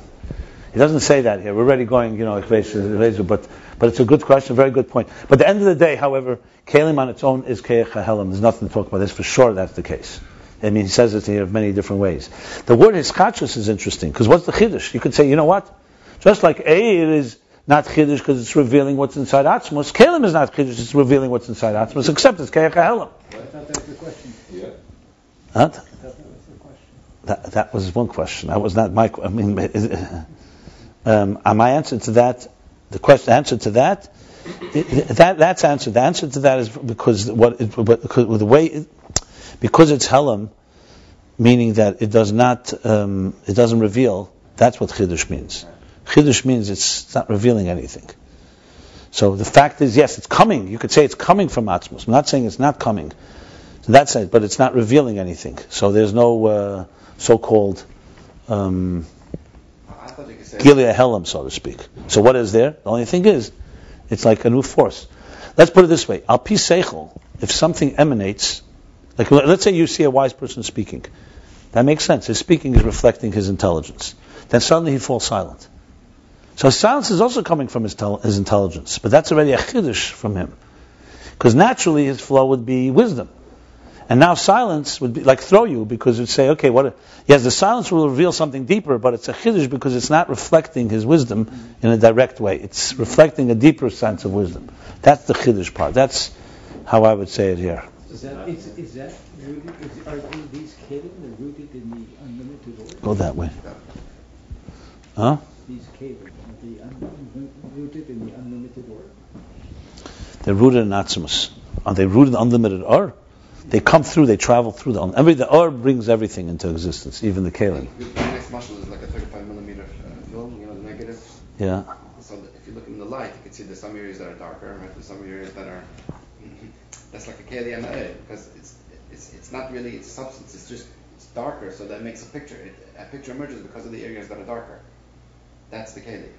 He doesn't say that here. We're already going, you know, but but it's a good question, a very good point. But at the end of the day, however, kalim on its own is keich. There's nothing to talk about this for sure. That's the case. I mean, he says it here in many different ways. The word hiskachus is interesting because what's the chiddush? You could say, you know what? Just like Eir is not chiddush because it's revealing what's inside Atzmos, Kalim is not chiddush, it's revealing what's inside Atzmos, except it's Keach HaHelam. I thought that was the question. Yeah. Huh? That, that was one question. That was not my. I mean, um, my answer to that, the question answer to that, that that's answered. The answer to that is because what it, because the way it, because it's helam, meaning that it does not um, it doesn't reveal. That's what chiddush means. Chiddush means it's not revealing anything. So the fact is, yes, it's coming. You could say it's coming from Atzmos. I'm not saying it's not coming. So that's it, but it's not revealing anything. So there's no uh, so-called um, Gilead Helam, so to speak. So what is there? The only thing is, it's like a new force. Let's put it this way: Al pi seichel, if something emanates, like let's say you see a wise person speaking, that makes sense. His speaking is reflecting his intelligence. Then suddenly he falls silent. So silence is also coming from his, tel- his intelligence, but that's already a chiddush from him. Because naturally his flow would be wisdom. And now silence would be like throw you because it'd say, okay, what? Yes, the silence will reveal something deeper, but it's a chiddush because it's not reflecting his wisdom in a direct way. It's reflecting a deeper sense of wisdom. That's the chiddush part. That's how I would say it here. Is that, is, is that rooted, is, are these kelim rooted in the unlimited order? Go that way. Huh? These kelim the un- rooted in the unlimited order? They're rooted in Atzimus. Are they rooted in unlimited or? They come through, they travel through the every the or brings everything into existence, even the kalim. The next muscle is like a 35 millimeter uh, film, you know, the negative. Yeah. So if you look in the light, you can see there's some areas that are darker, right? There's some areas that are. that's like a keli and because it's it's it's not really its substance. It's just it's darker, so that makes a picture. It, a picture emerges because of the areas that are darker. That's the keli.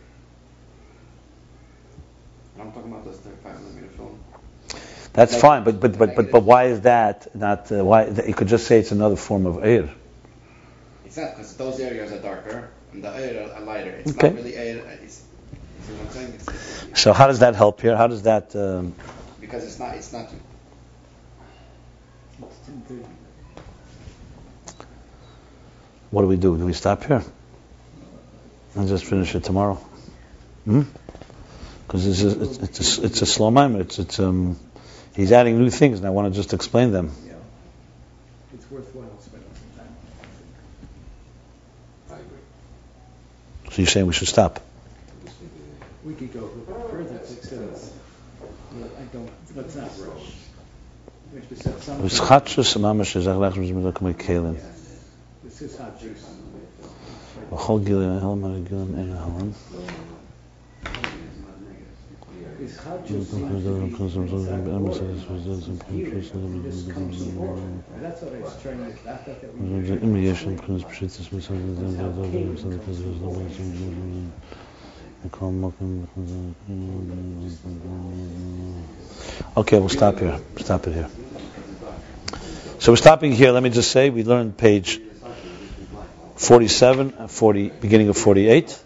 I'm talking about this 35 millimeter film. That's like fine, but but but but but why is that not? Uh, why you could just say it's another form of air. It's not because those areas are darker and the air are lighter. It's okay. not really air. It's, you know It's, it's, so how does that help here? How does that? Um, because it's not. It's not. What do we do? Do we stop here? And just finish it tomorrow? Hmm? because it's a, it's, it's, a, it's a slow moment. It's, it's um, he's adding new things, and I want to just explain them. Yeah. It's worthwhile spending some time. I agree. So you're saying we should stop? We could go further I don't. Let's not rush. It's chachus mamash is something. This is hot juice is Okay, we'll stop here. Stop it here. So we're stopping here. Let me just say we learned page 47, 40, beginning of 48.